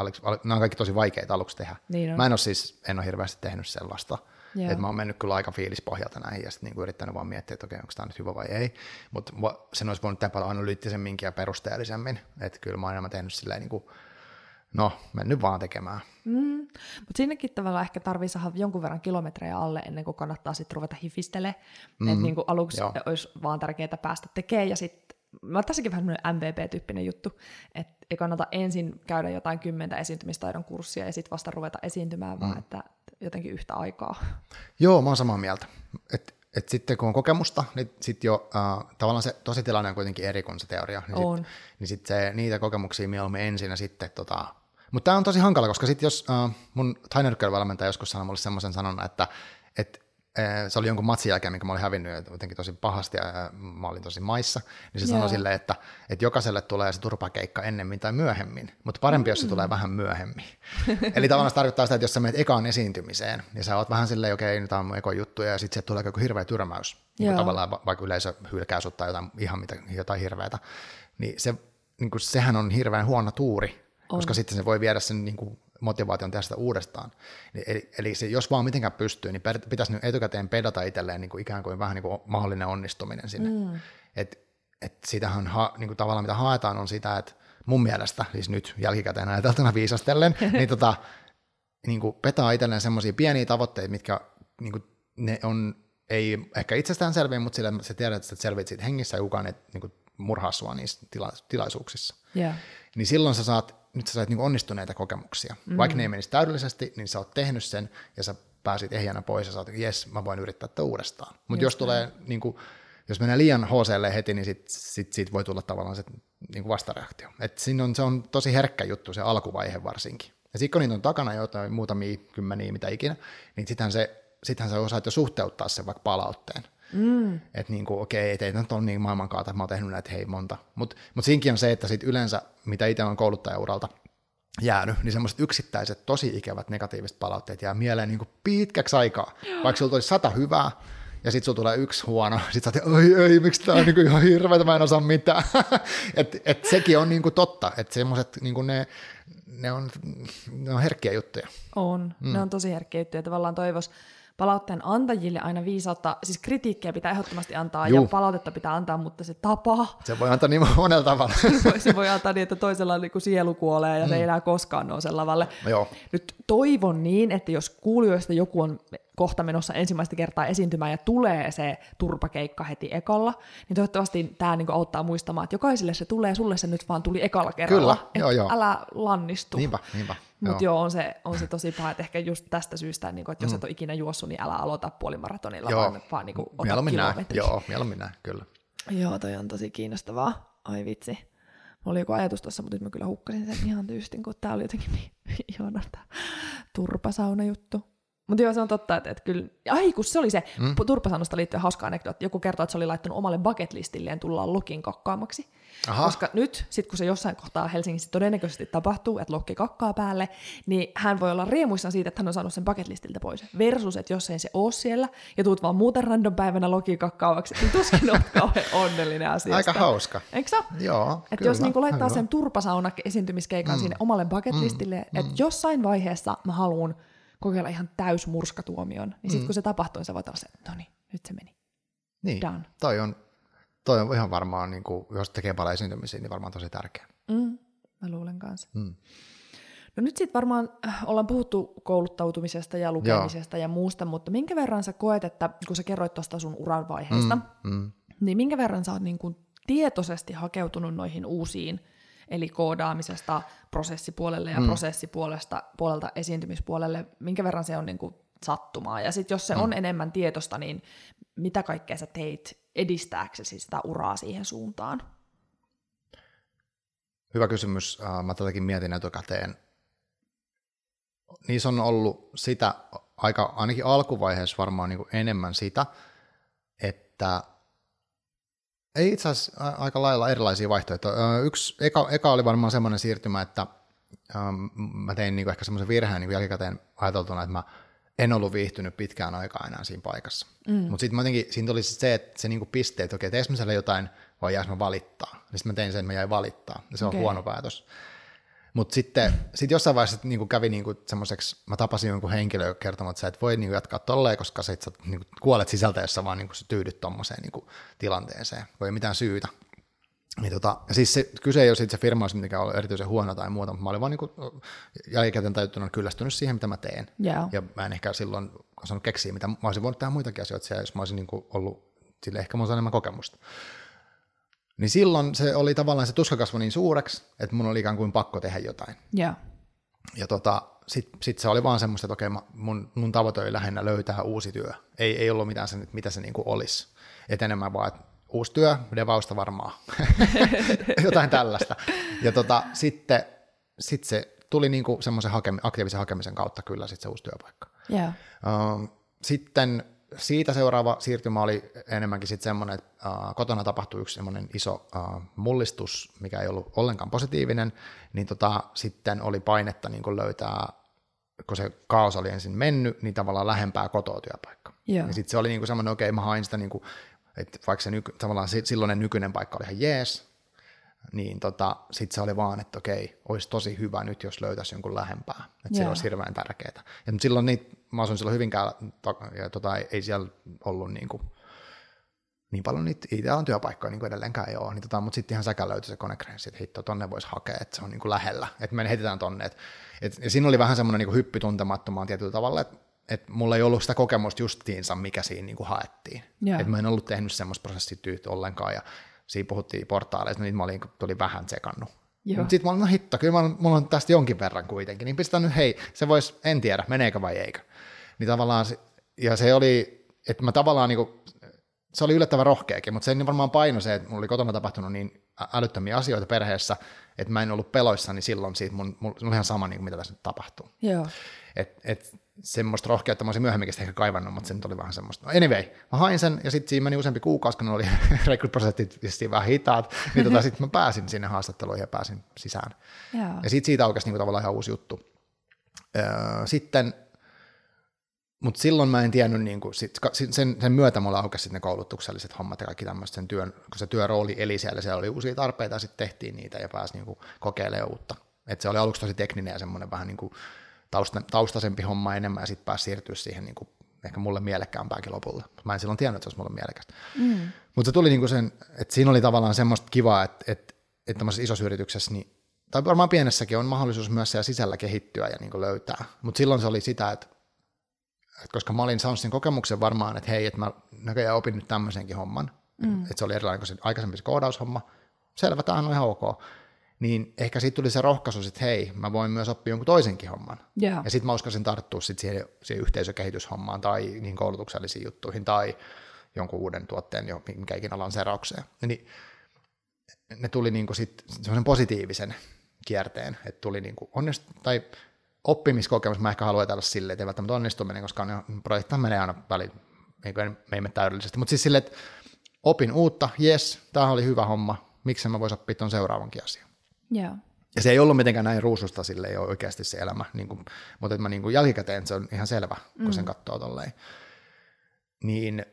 nämä on kaikki tosi vaikeita aluksi tehdä.
Niin on.
Mä en ole siis, en ole hirveästi tehnyt sellaista. Joo. Et mä oon mennyt kyllä aika fiilispohjalta näihin ja sitten niinku yrittänyt vaan miettiä, että okei, onko tämä nyt hyvä vai ei. Mutta sen olisi voinut tehdä paljon analyyttisemminkin ja perusteellisemmin. Että kyllä mä oon enemmän tehnyt silleen niin kuin, no, mennyt vaan tekemään.
Mm. Mutta sinnekin tavallaan ehkä tarvii saada jonkun verran kilometrejä alle ennen kuin kannattaa sitten ruveta hifistele. Mm. Että niinku aluksi Joo. olisi vaan tärkeää päästä tekemään ja sitten mä tässäkin vähän MVP-tyyppinen juttu, että ei kannata ensin käydä jotain kymmentä esiintymistaidon kurssia ja sitten vasta ruveta esiintymään, mm. vaan että jotenkin yhtä aikaa.
Joo, mä oon samaa mieltä. Et, et sitten kun on kokemusta, niin sitten jo äh, tavallaan se tositilanne on kuitenkin eri kuin se teoria. Niin
on.
Sit, niin sit se, niitä kokemuksia mieluummin ensin ja sitten tota, mutta tämä on tosi hankala, koska sitten jos äh, mun Tainyrkkel-valmentaja joskus sanoi mulle semmoisen sanonnan, että et, se oli jonkun matsin jälkeen, minkä mä olin hävinnyt jotenkin tosi pahasti ja mä olin tosi maissa, niin se yeah. sanoi silleen, että, että jokaiselle tulee se turpakeikka ennemmin tai myöhemmin, mutta parempi, mm. jos se tulee vähän myöhemmin. Eli tavallaan se tarkoittaa sitä, että jos sä menet ekaan esiintymiseen, niin sä oot vähän silleen, okei, okay, nyt on mun eko juttu, ja sitten tulee joku hirveä tyrmäys, niin tavallaan vaikka yleisö hylkää sut tai jotain, ihan mitä, jotain hirveätä, niin, se, niin kuin, sehän on hirveän huono tuuri, on. koska sitten se voi viedä sen niin kuin, motivaation tehdä sitä uudestaan. Eli, eli se, jos vaan mitenkään pystyy, niin pitäisi nyt etukäteen pedata itselleen niin kuin ikään kuin vähän niin kuin mahdollinen onnistuminen sinne. Mm. Et, et sitähän ha, niin kuin tavallaan mitä haetaan on sitä, että mun mielestä, siis nyt jälkikäteen ajateltuna viisastellen, niin, tota, niin kuin petaa itselleen semmoisia pieniä tavoitteita, mitkä niin kuin, ne on, ei ehkä itsestään selviä, mutta sillä sä tiedät, että sä selviät siitä hengissä ja kukaan ei niin kuin, murhaa sua niissä tila, tilaisuuksissa.
Yeah.
Niin silloin sä saat nyt sä sait niin onnistuneita kokemuksia. Mm. Vaikka ne ei menisi täydellisesti, niin sä oot tehnyt sen ja sä pääsit ehjänä pois ja sä oot, jes, mä voin yrittää tätä uudestaan. Mutta jos tulee, niin kuin, jos menee liian HClle heti, niin sit, sit, siitä voi tulla tavallaan se niin kuin vastareaktio. Et siinä on, se on tosi herkkä juttu, se alkuvaihe varsinkin. Ja sitten kun niitä on takana jotain muutamia kymmeniä, mitä ikinä, niin sittenhän se, sittenhän sä osaat jo suhteuttaa sen vaikka palautteen. Mm. Että niin kuin, okei, ei nyt ole niin maailmankaata, että mä oon tehnyt näitä hei monta. Mutta mut siinkin on se, että sit yleensä, mitä itse on kouluttajauralta jäänyt, niin semmoiset yksittäiset, tosi ikävät negatiiviset palautteet jää mieleen niin kuin pitkäksi aikaa. Vaikka sulla olisi sata hyvää, ja sitten sulla tulee yksi huono, sitten sä oot, oi ei, miksi tämä on niinku ihan hirveätä, mä en osaa mitään. et, et sekin on niinku totta, että semmoiset niinku ne, ne, on, ne on herkkiä juttuja.
On, mm. ne on tosi herkkiä juttuja. Tavallaan toivoisi palautteen antajille aina viisautta, siis kritiikkiä pitää ehdottomasti antaa Juh. ja palautetta pitää antaa, mutta se tapa.
Se voi antaa niin monella tavalla.
se voi antaa niin, että toisella niin kuin sielu kuolee ja mm. se ei enää koskaan nouse lavalle.
Joo.
Nyt toivon niin, että jos kuulijoista joku on kohta menossa ensimmäistä kertaa esiintymään ja tulee se turpakeikka heti ekalla, niin toivottavasti tämä niinku auttaa muistamaan, että jokaiselle se tulee, sulle se nyt vaan tuli ekalla kerralla.
Kyllä, joo, joo.
Älä lannistu.
Niinpä, niinpä.
Mutta joo. joo, on se, on se tosi paha, että ehkä just tästä syystä, niin kun, että jos mm. et ole ikinä juossut, niin älä aloita puolimaratonilla, joo. vaan, vaan niin kuin, ota mieluummin
näin. Joo, mieluummin näin, kyllä.
Joo, toi on tosi kiinnostavaa. Ai vitsi. Mulla oli joku ajatus tuossa, mutta nyt mä kyllä hukkasin sen ihan tyystin, kun tää oli jotenkin niin ihana tämä turpasauna juttu. Mutta joo, se on totta, että, että kyllä, ai kun se oli se, mm. turpasanosta liittyen hauska anekdootti, joku kertoi, että se oli laittanut omalle bucket listilleen tullaan Lokin kokkaamaksi. Aha. Koska nyt, sit kun se jossain kohtaa Helsingissä todennäköisesti tapahtuu, että Lokki kakkaa päälle, niin hän voi olla riemuissaan siitä, että hän on saanut sen bucket listiltä pois. Versus, että jos ei se ole siellä ja tuut vaan muuten random päivänä Loki kakkaavaksi, niin tuskin olet kauhean onnellinen asia.
Aika hauska.
Eikö se
Joo,
Että jos niin laittaa sen turpasauna esiintymiskeikan mm. sinne omalle bucket listille, mm. että mm. jossain vaiheessa mä haluan kokeilla ihan täysmurskatuomion, niin sitten mm. kun se tapahtui, niin sä voit olla se, no niin, nyt se meni.
Niin, Done. toi on, toi on ihan varmaan, niin kuin, jos tekee paljon esiintymisiä, niin varmaan tosi tärkeä.
Mm, mä luulen kanssa. Mm. No nyt sitten varmaan äh, ollaan puhuttu kouluttautumisesta ja lukemisesta Joo. ja muusta, mutta minkä verran sä koet, että kun sä kerroit tuosta sun uran vaiheesta, mm, mm. niin minkä verran sä oot niin kuin tietoisesti hakeutunut noihin uusiin eli koodaamisesta prosessipuolelle ja mm. prosessipuolesta puolelta esiintymispuolelle, minkä verran se on niin kuin sattumaa. Ja sitten jos se mm. on enemmän tietosta, niin mitä kaikkea sä teit edistääksesi sitä uraa siihen suuntaan?
Hyvä kysymys. Mä tätäkin mietin etukäteen. Niissä on ollut sitä, aika, ainakin alkuvaiheessa varmaan niin kuin enemmän sitä, että Ei itse asiassa aika lailla erilaisia vaihtoehtoja. Yksi, eka, eka oli varmaan semmoinen siirtymä, että um, mä tein niinku ehkä semmoisen virheen niinku jälkikäteen ajateltuna, että mä en ollut viihtynyt pitkään aikaa enää siinä paikassa. Mm. Mutta sitten jotenkin, siinä tuli se, että se niinku piste, että okei, teekö mä siellä jotain vai jääs mä valittaa. Niin sitten mä tein sen, että mä jäin valittaa. Ja se okay. on huono päätös. Mutta sitten sit jossain vaiheessa niinku kävi niinku semmoiseksi, mä tapasin jonkun henkilön kertomaan, että sä et voi niinku jatkaa tolleen, koska sä, sä niinku kuolet sisältä, jos sä vaan niinku tyydyt tommoseen niinku tilanteeseen. Voi mitään syytä. Niin tota, siis se, kyse ei ole siitä se firma olisi mitenkään ollut erityisen huono tai muuta, mutta mä olin vaan niin jälkikäteen täytynyt kyllästynyt siihen, mitä mä teen.
Yeah.
Ja mä en ehkä silloin osannut keksiä, mitä mä olisin voinut tehdä muitakin asioita siellä, jos mä olisin niin ollut, sille ehkä mulla enemmän kokemusta. Niin silloin se oli tavallaan se tuska kasvoi niin suureksi, että mun oli ikään kuin pakko tehdä jotain.
Yeah.
Ja tota, sitten sit se oli vaan semmoista, että okei, mun, mun tavoite oli lähinnä löytää uusi työ. Ei, ei ollut mitään sen, mitä se niin kuin olisi. Et enemmän vaan, että uusi työ, devausta varmaan, jotain tällaista. Ja tota, sitten sit se tuli niinku semmoisen hakemi, aktiivisen hakemisen kautta kyllä sit se uusi työpaikka.
Yeah.
Uh, sitten siitä seuraava siirtymä oli enemmänkin sitten semmoinen, että kotona tapahtui yksi semmoinen iso mullistus, mikä ei ollut ollenkaan positiivinen, niin tota, sitten oli painetta niin löytää, kun se kaos oli ensin mennyt, niin tavallaan lähempää kotoa työpaikka.
Yeah.
Ja sitten se oli niin semmoinen, okei, okay, mä hain sitä niin kuin että vaikka se nyky, tavallaan silloinen nykyinen paikka oli ihan jees, niin tota, sitten se oli vaan, että okei, olisi tosi hyvä nyt, jos löytäisi jonkun lähempää. Että se olisi hirveän tärkeää. Ja silloin niitä, mä asuin silloin Hyvinkäällä, ja tota, ei siellä ollut niin, kuin, niin paljon niitä idealan työpaikkoja niin kuin edelleenkään ei ole. Niin tota, mutta sitten ihan säkä löytyi se konekreenssi, että hitto, tonne voisi hakea, että se on niin kuin lähellä. Että me heitetään tonne. Et, et, ja siinä oli vähän semmoinen niin hyppy tuntemattomaan tietyllä tavalla, että että mulla ei ollut sitä kokemusta justiinsa, mikä siinä niin kuin haettiin. Että mä en ollut tehnyt semmoista prosessityyt ollenkaan, ja siinä puhuttiin portaaleista, niin mä olin, tuli vähän tsekannut. Mutta sitten mä olin, no hitto, kyllä mä, mulla on tästä jonkin verran kuitenkin, niin pistän nyt, hei, se vois, en tiedä, meneekö vai eikö. Niin tavallaan, ja se oli, että mä tavallaan niin kuin, se oli yllättävän rohkeakin, mutta se niin varmaan paino se, että mulla oli kotona tapahtunut niin älyttömiä asioita perheessä, että mä en ollut peloissani silloin siitä, mun, mulla oli ihan sama, niin kuin mitä tässä nyt tapahtuu.
Joo.
Et, et, semmoista rohkeutta mä olisin myöhemminkin ehkä kaivannut, mutta se nyt oli vähän semmoista. No anyway, mä hain sen ja sitten siinä meni useampi kuukausi, kun oli rekryprosessit vähän hitaat, niin tota, sitten mä pääsin sinne haastatteluihin ja pääsin sisään.
Joo.
Ja sitten siitä aukesi niinku tavallaan ihan uusi juttu. Öö, sitten, mutta silloin mä en tiennyt, niin kuin, sit, sen, sen myötä mulla aukesi ne koulutukselliset hommat ja kaikki tämmöiset sen työn, kun se työrooli eli siellä, siellä oli uusia tarpeita ja sitten tehtiin niitä ja pääsi niin kuin, kokeilemaan uutta. Et se oli aluksi tosi tekninen ja semmoinen vähän niin kuin, tausta, taustaisempi homma enemmän ja sitten pääsi siirtyä siihen niin kuin ehkä mulle mielekkäämpääkin lopulta. Mä en silloin tiennyt, että se olisi mulle mielekästä. Mm. Mutta se tuli niin kuin sen, että siinä oli tavallaan semmoista kivaa, että, että, että tämmöisessä isossa yrityksessä, niin, tai varmaan pienessäkin on mahdollisuus myös siellä sisällä kehittyä ja niin kuin löytää. Mutta silloin se oli sitä, että, että koska mä olin saanut sen kokemuksen varmaan, että hei, että mä näköjään opin nyt tämmöisenkin homman, mm. että se oli erilainen kuin se aikaisempi se koodaushomma, selvä, tämä on ihan ok niin ehkä siitä tuli se rohkaisu, että hei, mä voin myös oppia jonkun toisenkin homman.
Yeah.
Ja sitten mä uskasin tarttua sit siihen, siihen yhteisökehityshommaan tai niihin koulutuksellisiin juttuihin tai jonkun uuden tuotteen, jo, mikä ikinä lanseeraukseen. Niin ne tuli niinku sit semmoisen positiivisen kierteen, että tuli niinku onnist- tai oppimiskokemus, mä ehkä haluan ajatella silleen, että ei välttämättä onnistuminen, koska ne projektit menee aina väliin, ei mene täydellisesti, mutta siis silleen, että opin uutta, jes, tämä oli hyvä homma, miksi mä voisi oppia tuon seuraavankin asian.
Yeah.
Ja se ei ollut mitenkään näin ruususta sille ei ole oikeasti se elämä, niin kuin, mutta että mä niin kuin jälkikäteen se on ihan selvä, kun mm. sen katsoo tolleen. Niin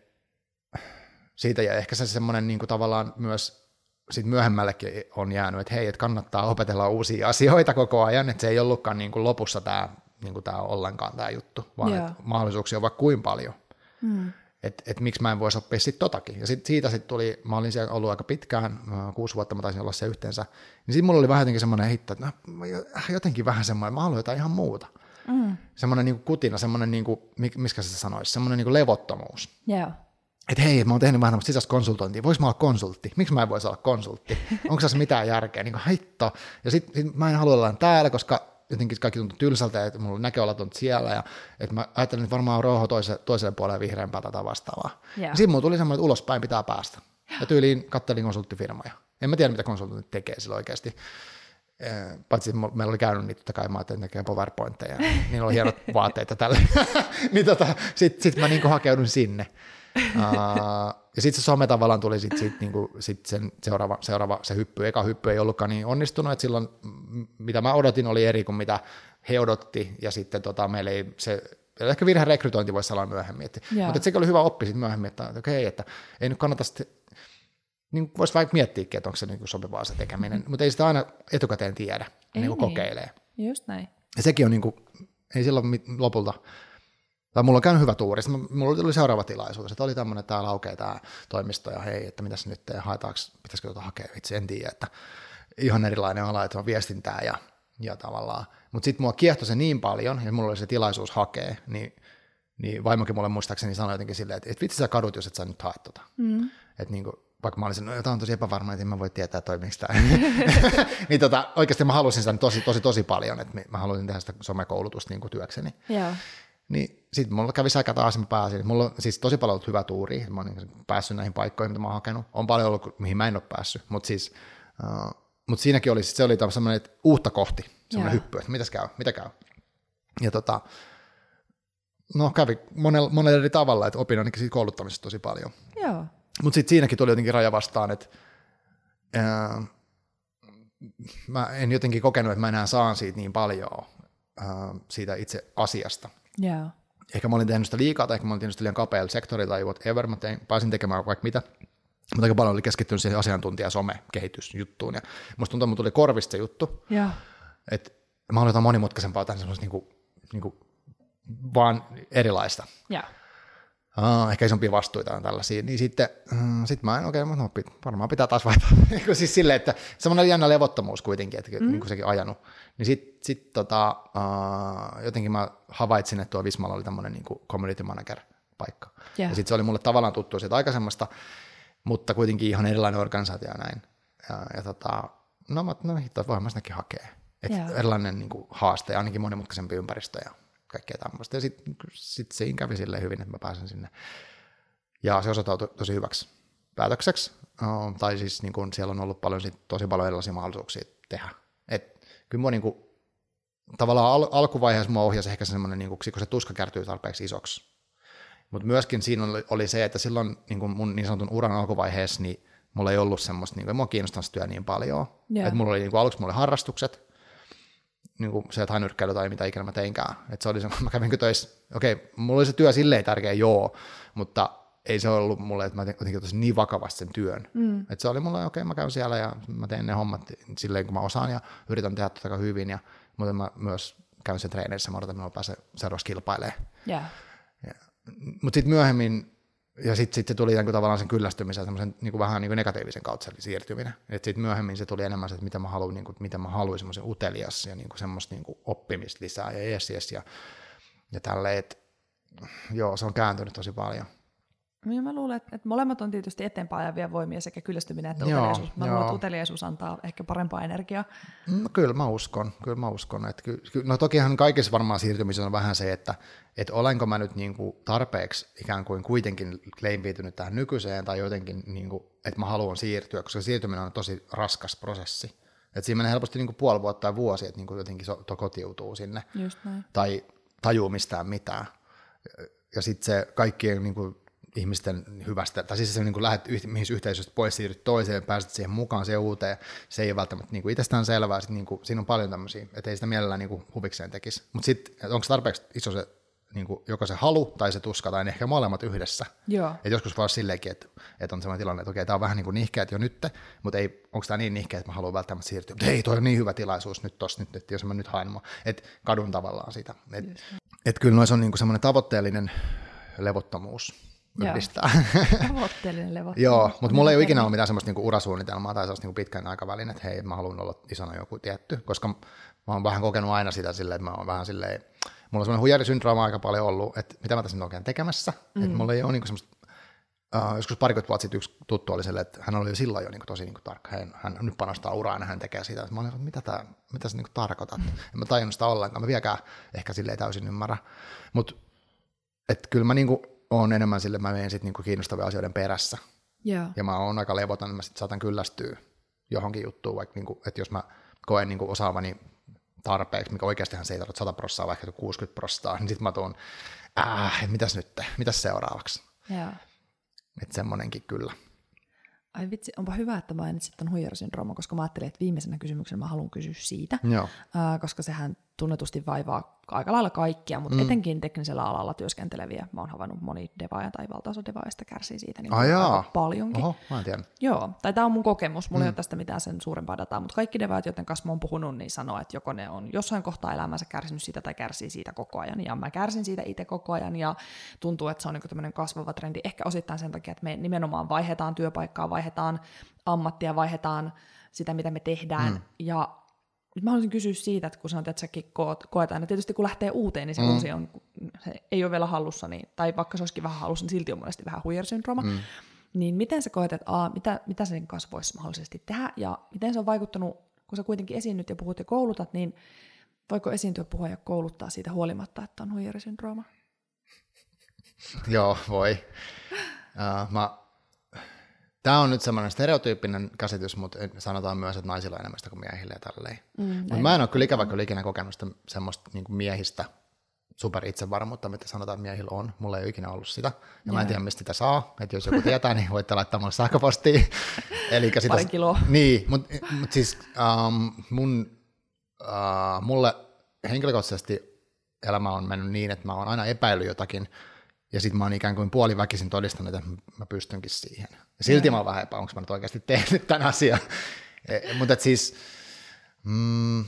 siitä ja ehkä se semmoinen niin kuin tavallaan myös sit myöhemmällekin on jäänyt, että hei, että kannattaa opetella uusia asioita koko ajan, että se ei ollutkaan niin kuin lopussa tämä niin kuin tämä ollenkaan tämä juttu, vaan yeah. että mahdollisuuksia on vaikka kuin paljon. Mm että et miksi mä en voisi oppia sitten totakin. Ja sit, siitä sitten tuli, mä olin siellä ollut aika pitkään, kuusi vuotta mä taisin olla se yhteensä, niin sitten mulla oli vähän jotenkin semmoinen hitto, että no, jotenkin vähän semmoinen, mä haluan jotain ihan muuta. Mm. Semmoinen niin kutina, semmoinen, niin kuin, miskä se sanoisi, semmoinen niin levottomuus.
Yeah.
Että hei, mä oon tehnyt vähän tämmöistä sisäistä konsultointia, vois mä olla konsultti, miksi mä en voisi olla konsultti, onko tässä mitään järkeä, niin kuin hitto. Ja sitten sit mä en halua olla täällä, koska jotenkin kaikki tuntui tylsältä, että mulla näköalat on siellä, ja että mä ajattelin, että varmaan on rauha toiselle, toiselle puolelle vihreämpää tai vastaavaa. Yeah. Siinä mulla tuli semmoinen, että ulospäin pitää päästä. Ja tyyliin kattelin konsulttifirmoja. En mä tiedä, mitä konsultit tekee sillä oikeasti. Paitsi meillä oli käynyt niitä, kai mä ajattelin, tekee PowerPointteja, niin oli hienot vaatteet ja tälle. niin tota, sitten sit mä niinku hakeudun sinne. Uh, ja sitten se some tavallaan tuli sit, sit, niinku, sit sen seuraava, seuraava, se hyppy, eka hyppy ei ollutkaan niin onnistunut, että silloin mitä mä odotin oli eri kuin mitä he odotti, ja sitten tota, meillä ei se, ehkä virhe rekrytointi voisi olla myöhemmin, että, mutta sekin oli hyvä oppi sitten myöhemmin, että okei, okay, että ei nyt kannata sitten niin voisi vaikka miettiäkin, että onko se niin sopivaa se tekeminen, mm-hmm. mutta ei sitä aina etukäteen tiedä, ei niin kuin niin. kokeilee.
Just näin.
Ja sekin on niin kuin, ei silloin lopulta, tai mulla on käynyt hyvä tuuri, sitten mulla oli seuraava tilaisuus, että oli tämmöinen, että täällä aukeaa tämä toimisto, ja hei, että mitäs nyt, haetaanko, pitäisikö tuota hakea, itse en tiedä, että ihan erilainen ala, että on viestintää ja, ja tavallaan, mutta sitten mua kiehtoi se niin paljon, ja mulla oli se tilaisuus hakea, niin, niin vaimokin mulle muistaakseni sanoi jotenkin silleen, että, että vitsi sä kadut, jos et sä nyt haet tota. Mm. Että niin kuin, vaikka mä olisin, no tämä on tosi epävarma, että en mä voi tietää toimiiko tämä. niin tota, oikeasti mä halusin sitä tosi, tosi, tosi paljon, että mä halusin tehdä sitä somekoulutusta niin kuin työkseni.
Joo.
Niin sitten mulla kävi säkä taas, mä pääsin. Mulla on siis tosi paljon ollut hyvä tuuri, mä oon niin päässyt näihin paikkoihin, mitä mä oon hakenut. On paljon ollut, mihin mä en ole päässyt, mutta siis, uh, mut siinäkin oli, se oli semmoinen että uutta kohti, semmoinen hyppy, että mitäs käy, mitä käy. Ja tota, no kävi monella, monella eri tavalla, että opin ainakin siitä kouluttamisesta tosi paljon.
Joo.
Mutta sitten siinäkin tuli jotenkin raja vastaan, että ää, mä en jotenkin kokenut, että mä enää saan siitä niin paljon ää, siitä itse asiasta.
Yeah.
Ehkä mä olin tehnyt sitä liikaa, tai ehkä mä olin tehnyt sitä liian kapealla sektorilla, tai whatever, mä tein, pääsin tekemään vaikka mitä, mutta aika paljon oli keskittynyt siihen asiantuntija some-kehitysjuttuun, ja musta tuntuu, että tuli korvista se juttu,
yeah.
että mä haluan jotain monimutkaisempaa, tämän semmoista niinku, niinku, vaan erilaista.
Yeah
ah, ehkä isompia vastuita on tällaisia, niin sitten mm, sit mä en okei, okay, no, varmaan pitää taas vaihtaa. Niin siis silleen, että semmoinen jännä levottomuus kuitenkin, että mm. niin kuin sekin ajanut. Niin sitten sit, tota, uh, jotenkin mä havaitsin, että tuo Vismalla oli tämmöinen niin community manager paikka. Yeah. Ja sitten se oli mulle tavallaan tuttu siitä aikaisemmasta, mutta kuitenkin ihan erilainen organisaatio ja näin. Ja, ja tota, no, mä, no hitto, voin mä sitäkin hakea. Että yeah. erilainen niin kuin, haaste ja ainakin monimutkaisempi ympäristö ja kaikkea tämmöistä. Ja sitten sit siinä kävi silleen hyvin, että mä pääsen sinne. Ja se osoittautui tosi hyväksi päätökseksi. Uh, tai siis niin kun siellä on ollut paljon, sit, tosi paljon erilaisia mahdollisuuksia tehdä. Et, kyllä mua niin kun, tavallaan al- alkuvaiheessa mua ohjasi ehkä semmoinen, niin kun, kun se tuska kärtyy tarpeeksi isoksi. Mutta myöskin siinä oli, oli, se, että silloin niin kun mun niin sanotun uran alkuvaiheessa, niin mulla ei ollut semmoista, niin kuin, mua kiinnostanut työ niin paljon. Yeah. Et mulla oli, niin kuin, aluksi mulla oli harrastukset, niin kuin se, että nyrkkeily tai mitä ikinä mä teinkään. Et se oli se, mä kävin töissä, okei, okay, mulla oli se työ silleen tärkeä, joo, mutta ei se ollut mulle, että mä jotenkin tosi niin vakavasti sen työn. Mm. Että se oli mulle, okei, okay, mä käyn siellä ja mä teen ne hommat silleen, kun mä osaan ja yritän tehdä totta hyvin, ja, mutta mä myös käyn sen treenissä, mä odotan, että mä pääsen seuraavaksi kilpailemaan.
Yeah.
Mutta sitten myöhemmin ja sitten sit se tuli niin kuin tavallaan sen kyllästymisen semmoisen niin kuin vähän niin kuin negatiivisen kautta siirtyminen. Että sitten myöhemmin se tuli enemmän se, että mitä mä haluan, niin kuin, mitä mä haluan semmoisen utelias ja niin kuin semmoista niin kuin oppimista lisää ja yes, yes ja, ja tälleen, että joo, se on kääntynyt tosi paljon.
Niin mä luulen, että, että molemmat on tietysti eteenpäin ajavia voimia, sekä kyllästyminen että joo, uteliaisuus. Mä joo. luulen, että uteliaisuus antaa ehkä parempaa energiaa.
No, kyllä mä uskon, kyllä mä uskon. Että ky, no tokihan kaikessa varmaan siirtymisessä on vähän se, että, että olenko mä nyt niin kuin tarpeeksi ikään kuin kuitenkin leimpiitynyt tähän nykyiseen tai jotenkin, niin kuin, että mä haluan siirtyä, koska siirtyminen on tosi raskas prosessi. Että siinä menee helposti niin kuin puoli vuotta tai vuosi, että niin kuin jotenkin to kotiutuu sinne. Tai tajuu mistään mitään. Ja sitten se kaikkien niin kuin ihmisten hyvästä, tai siis se niin kuin lähdet yh, mihin yhteisöstä pois, siirryt toiseen, pääset siihen mukaan, siihen uuteen, se ei ole välttämättä niin kuin itsestään selvää, sit niin kuin, siinä on paljon tämmöisiä, että ei sitä mielellään niin kuin huvikseen tekisi, mutta sitten onko tarpeeksi iso se niin kuin, joko se halu tai se tuska, tai ehkä molemmat yhdessä.
Joo.
Et joskus voi olla silleenkin, että, että on sellainen tilanne, että okei, tämä on vähän niin kuin nihkeät jo nyt, mutta ei, onko tämä niin nihkeä, että mä haluan välttämättä siirtyä. Mutta hei, toi on niin hyvä tilaisuus nyt tossa, nyt, että jos mä nyt haen, että kadun tavallaan sitä. Että et kyllä noissa on niin kuin semmoinen tavoitteellinen levottomuus yhdistää.
Tavoitteellinen levo.
Joo, mutta mulla ei ole ikinä ollut mitään semmoista niinku urasuunnitelmaa tai sellaista niinku pitkän aikavälin, että hei, mä haluan olla isona joku tietty, koska mä oon vähän kokenut aina sitä silleen, että mä oon vähän silleen, mulla on semmoinen huijarisyndrooma aika paljon ollut, että mitä mä tässä nyt oikein tekemässä, mm. että mulla ei ole niinku semmoista Uh, joskus parikymmentä vuotta sitten yksi tuttu oli sille, että hän oli jo silloin jo niin kuin, tosi niin kuin, tarkka. Hän, hän nyt panostaa uraan ja hän tekee sitä. Mä olin, että mitä, tää, mitä sä niin kuin, tarkoitat? Mm. En mä tajunnut sitä ollenkaan. Mä vieläkään ehkä silleen täysin ymmärrä. Mutta kyllä mä niin kuin, on enemmän sille, mä menen sitten niinku kiinnostavien asioiden perässä.
Yeah.
Ja mä oon aika levoton, niin mä sitten saatan kyllästyä johonkin juttuun, vaikka niinku, että jos mä koen niinku osaavani tarpeeksi, mikä oikeastihan se ei tarvitse 100 prosenttia, vaikka 60 prosenttia, niin sitten mä tuun, äh, mitäs nyt, mitäs seuraavaksi?
Yeah.
Että semmoinenkin kyllä.
Ai vitsi, onpa hyvä, että mainitsit tuon huijarisyndrooma, koska mä ajattelin, että viimeisenä kysymyksenä mä haluan kysyä siitä,
Joo.
Ää, koska sehän tunnetusti vaivaa aika lailla kaikkia, mutta mm. etenkin teknisellä alalla työskenteleviä. Mä oon havainnut moni devaaja tai valtaosa devaajista kärsii siitä niin aika paljonkin.
Oho, mä en tiedä.
Joo, tai tämä on mun kokemus, mulla mm. ei ole tästä mitään sen suurempaa dataa, mutta kaikki devaajat, joiden kanssa mä oon puhunut, niin sanoo, että joko ne on jossain kohtaa elämänsä kärsinyt siitä tai kärsii siitä koko ajan, ja mä kärsin siitä itse koko ajan, ja tuntuu, että se on niin tämmöinen kasvava trendi, ehkä osittain sen takia, että me nimenomaan vaihdetaan työpaikkaa, vaihdetaan ammattia, vaihdetaan sitä, mitä me tehdään, mm. ja nyt mä haluaisin kysyä siitä, että kun sanoit, että säkin koet, koet aina, tietysti kun lähtee uuteen, niin se mm. uusi on, se ei ole vielä hallussa, niin, tai vaikka se olisikin vähän hallussa, niin silti on monesti vähän huijarisyndrooma. Mm. Niin miten sä koet, että a, mitä, mitä sen kanssa voisi mahdollisesti tehdä, ja miten se on vaikuttanut, kun sä kuitenkin esiinnyt ja puhut ja koulutat, niin voiko esiintyä, puhua ja kouluttaa siitä huolimatta, että on huijarisyndrooma?
Joo, voi. Uh, mä Tämä on nyt semmoinen stereotyyppinen käsitys, mutta sanotaan myös, että naisilla on enemmän sitä kuin miehillä ja tälleen. Mm, mutta mä en ole kyllä ikävä kyllä ikinä kokenut sitä semmoista niin kuin miehistä super itsevarmuutta, mitä sanotaan, että miehillä on. Mulla ei ole ikinä ollut sitä. Ja yeah. mä en tiedä, mistä sitä saa. Että jos joku tietää, niin voitte laittaa mulle sähköpostia.
Eli sitä, Pari kiloa.
Niin, mutta mut siis um, mun, uh, mulle henkilökohtaisesti elämä on mennyt niin, että mä oon aina epäillyt jotakin, ja sitten mä oon ikään kuin puoliväkisin todistanut, että mä pystynkin siihen. Ja silti mä oon vähän epä, onko mä nyt oikeasti tehnyt tämän asian. E, mutta siis, mm,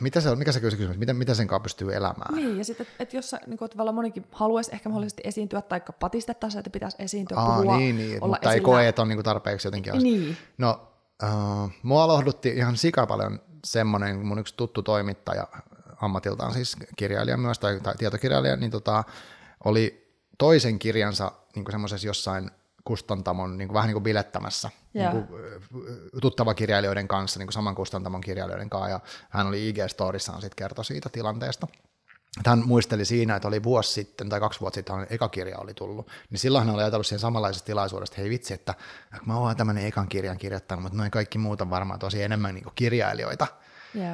mitä se on, mikä se kysymys, miten, miten sen kanssa pystyy elämään?
Niin, ja sitten, että et jos niin kuin, tavallaan monikin haluaisi ehkä mahdollisesti esiintyä, tai patistettaisiin, että pitäisi esiintyä,
Aa,
puhua,
niin, niin, olla mutta esillä. ei koe, että on niin kuin tarpeeksi jotenkin asia.
Niin.
No, uh, mua lohdutti ihan sika paljon semmoinen, mun yksi tuttu toimittaja, ammatiltaan siis kirjailija myös, tai, tai tietokirjailija, niin tota, oli toisen kirjansa niin semmoisessa jossain kustantamon niin kuin, vähän niin kuin bilettämässä niin kuin, tuttava kirjailijoiden kanssa, niin kuin saman kustantamon kirjailijoiden kanssa, ja hän oli IG-storissaan sitten kertoi siitä tilanteesta. Hän muisteli siinä, että oli vuosi sitten tai kaksi vuotta sitten, eka kirja oli tullut, niin silloin hän oli ajatellut siihen samanlaisessa tilaisuudessa, että hei vitsi, että mä oon tämmöinen ekan kirjan kirjoittanut, mutta noin kaikki muut on varmaan tosi enemmän niin kuin kirjailijoita.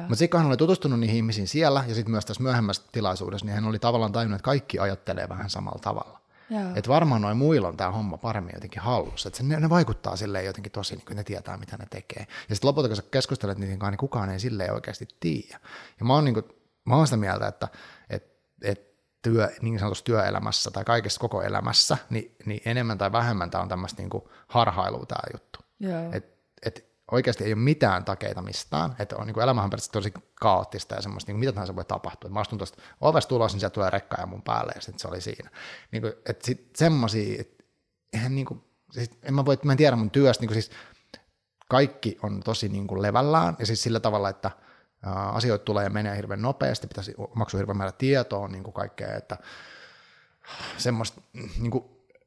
Mutta sitten kun hän oli tutustunut niihin ihmisiin siellä ja sitten myös tässä myöhemmässä tilaisuudessa, niin hän oli tavallaan tajunnut, että kaikki ajattelee vähän samalla tavalla. Että varmaan noin muilla on tämä homma paremmin jotenkin hallussa. Että ne, ne vaikuttaa silleen jotenkin tosi, niin kuin ne tietää, mitä ne tekee. Ja sitten lopulta, kun sä keskustelet niiden kanssa, niin kukaan ei silleen oikeasti tiedä. Ja mä oon, niin kuin, mä oon sitä mieltä, että, että, että työ, niin sanotussa työelämässä tai kaikessa koko elämässä, niin, niin enemmän tai vähemmän tämä on tämmöistä niin harhailua tämä juttu. Et, et oikeasti ei ole mitään takeita mistään, että on, niin kuin elämähän on tosi kaoottista ja semmoista, niin kuin mitä tahansa voi tapahtua. Mä astun tuosta ovesta ulos, niin sieltä tulee rekka ja mun päälle ja sitten se oli siinä. Niin kuin, että sitten semmoisia, että eihän niin kuin, siis en mä, voi, mä en tiedä mun työstä, niin kuin siis kaikki on tosi niin kuin levällään ja siis sillä tavalla, että asioita tulee ja menee hirveän nopeasti, pitäisi maksua hirveän määrä tietoa, niin kuin kaikkea, että semmoista niin kuin,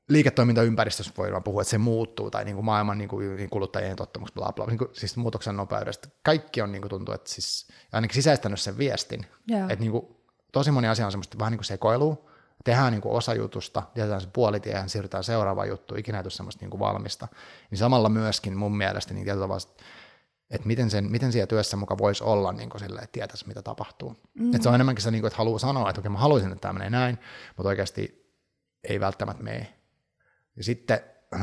liiketoimintaympäristössä voidaan puhua, että se muuttuu, tai niin kuin maailman niin kuin, kuluttajien tottumus, bla bla, niin kuin, siis muutoksen nopeudesta. Kaikki on niin kuin tuntuu, että siis, ainakin sisäistänyt sen viestin, yeah. että niin kuin, tosi moni asia on semmoista vähän niin kuin sekoilua, tehdään niin kuin osa jutusta, jätetään se puolitie ja siirrytään seuraavaan juttuun, ikinä ei tule semmoista niin kuin valmista. Niin samalla myöskin mun mielestä niin tietyllä tavalla, että miten, sen, miten siellä työssä muka voisi olla niin kuin sille, että tietäisi, mitä tapahtuu. Mm. Että se on enemmänkin se, niin kuin, että haluaa sanoa, että okei, mä haluaisin, että tämä menee näin, mutta oikeasti ei välttämättä mene ja sitten äh,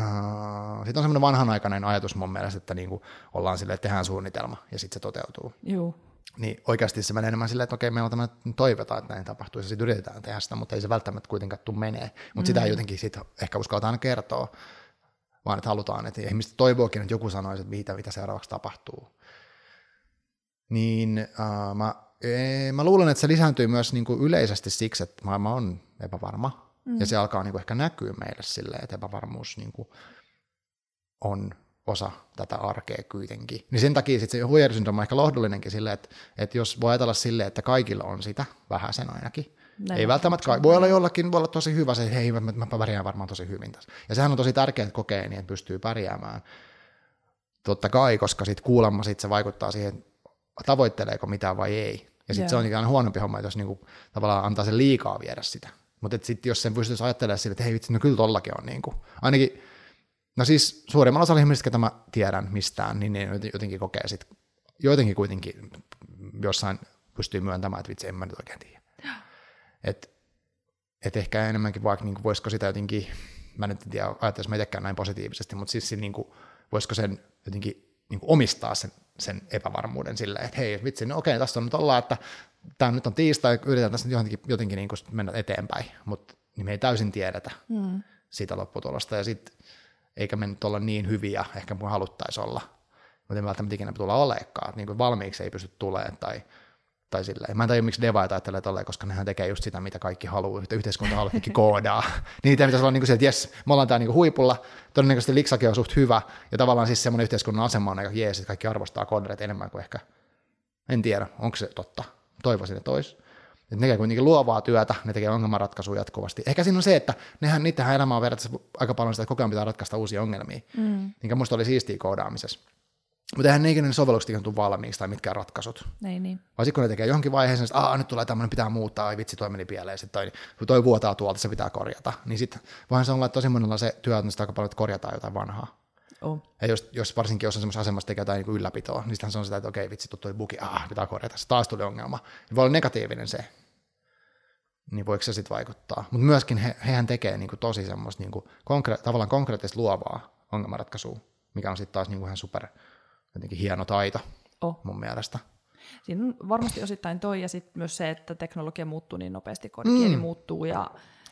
sit on semmoinen vanhanaikainen ajatus mun mielestä, että niinku ollaan silleen, että tehdään suunnitelma ja sitten se toteutuu.
Joo.
Niin oikeasti se menee enemmän silleen, että okei, meillä on tämmöinen toivotaan, että näin tapahtuu, ja sitten yritetään tehdä sitä, mutta ei se välttämättä kuitenkaan tule menee. Mutta mm. sitä ei jotenkin sit ehkä uskaltaan kertoa, vaan että halutaan, että ihmiset toivookin, että joku sanoisi, että mitä, mitä seuraavaksi tapahtuu. Niin äh, mä, ee, mä luulen, että se lisääntyy myös niin kuin yleisesti siksi, että maailma on epävarma Mm. Ja se alkaa niin kuin ehkä näkyä meille silleen, että epävarmuus niin kuin on osa tätä arkea kuitenkin. Niin sen takia sitten se huijarisyndrooma on ehkä lohdullinenkin silleen, että, että jos voi ajatella silleen, että kaikilla on sitä, vähän sen ainakin, Näin ei välttämättä kai. Voi olla jollakin, voi olla tosi hyvä se, että hei, mä, mä pärjään varmaan tosi hyvin tässä. Ja sehän on tosi tärkeää, että kokee niin, että pystyy pärjäämään. Totta kai, koska sitten kuulemma sit se vaikuttaa siihen, tavoitteleeko mitään vai ei. Ja sitten se on ikään huonompi homma, jos niinku, tavallaan antaa sen liikaa viedä sitä. Mutta sitten jos sen pystyisi ajattelemaan sille, että hei vitsi, no kyllä tollakin on niin kuin, ainakin, no siis suurimmalla osalla ihmisistä, ketä mä tiedän mistään, niin ne jotenkin kokee sit, jotenkin kuitenkin jossain pystyy myöntämään, että vitsi, en mä nyt oikein tiedä. Et, et ehkä enemmänkin vaikka, niin kuin, voisiko sitä jotenkin mä nyt en tiedä, ajattelisin mä itsekään näin positiivisesti, mutta siis niin kuin, voisiko sen jotenkin niin kuin omistaa sen, sen epävarmuuden silleen, että hei vitsi, no okei, tässä on nyt ollaan, että tämä nyt on tiistai, yritetään tässä nyt jotenkin, jotenkin niin kuin mennä eteenpäin, mutta niin me ei täysin tiedetä mm. siitä lopputulosta, ja sitten eikä me nyt olla niin hyviä ehkä kuin haluttaisiin olla, mutta ei välttämättä ikinä tulla olekaan, niin kuin valmiiksi ei pysty tulemaan tai tai silleen. Mä en tajua, miksi devaita ajattelee tolleen, koska nehän tekee just sitä, mitä kaikki haluaa, että yhteiskunta haluaa kaikki koodaa. niin niitä pitäisi olla niin kuin se, että jes, me ollaan täällä niin kuin huipulla, todennäköisesti liksakin on suht hyvä, ja tavallaan siis semmoinen yhteiskunnan asema on aika jees, että kaikki arvostaa koodareita enemmän kuin ehkä, en tiedä, onko se totta, toivoisin, että olisi. Että ne tekee kuitenkin luovaa työtä, ne tekee ongelmanratkaisuja jatkuvasti. Ehkä siinä on se, että nehän, niitähän elämä on verrattavasti aika paljon sitä, että koko ajan pitää ratkaista uusia ongelmia, mm. minkä musta oli siistiä koodaamisessa. Mutta eihän ne ikinä ne sovellukset ikään tule valmiiksi tai mitkään ratkaisut.
Ei niin.
Vai sitten kun ne tekee johonkin vaiheeseen, että Aa, nyt tulee tämmöinen, pitää muuttaa, ai vitsi, toi meni pieleen, sitten toi, toi vuotaa tuolta, se pitää korjata. Niin sitten voihan se olla, että tosi monella se työ on aika paljon, että korjataan jotain vanhaa.
Oh.
Ja jos, jos varsinkin jos on semmoisessa asemassa tekee jotain niin ylläpitoa, niin sitten se on sitä, että okei, vitsi, toi bugi, ah, pitää korjata, se taas tuli ongelma. Niin voi olla negatiivinen se, niin voiko se sitten vaikuttaa. Mutta myöskin he, hehän tekee niin kuin tosi semmoista niin kuin konkre- tavallaan konkreettista luovaa ongelmanratkaisua, mikä on sitten taas niin kuin ihan super jotenkin hieno taito oh. mun mielestä.
Siinä on varmasti osittain toi ja sitten myös se, että teknologia muuttuu niin nopeasti, koodikieli mm. muuttuu ja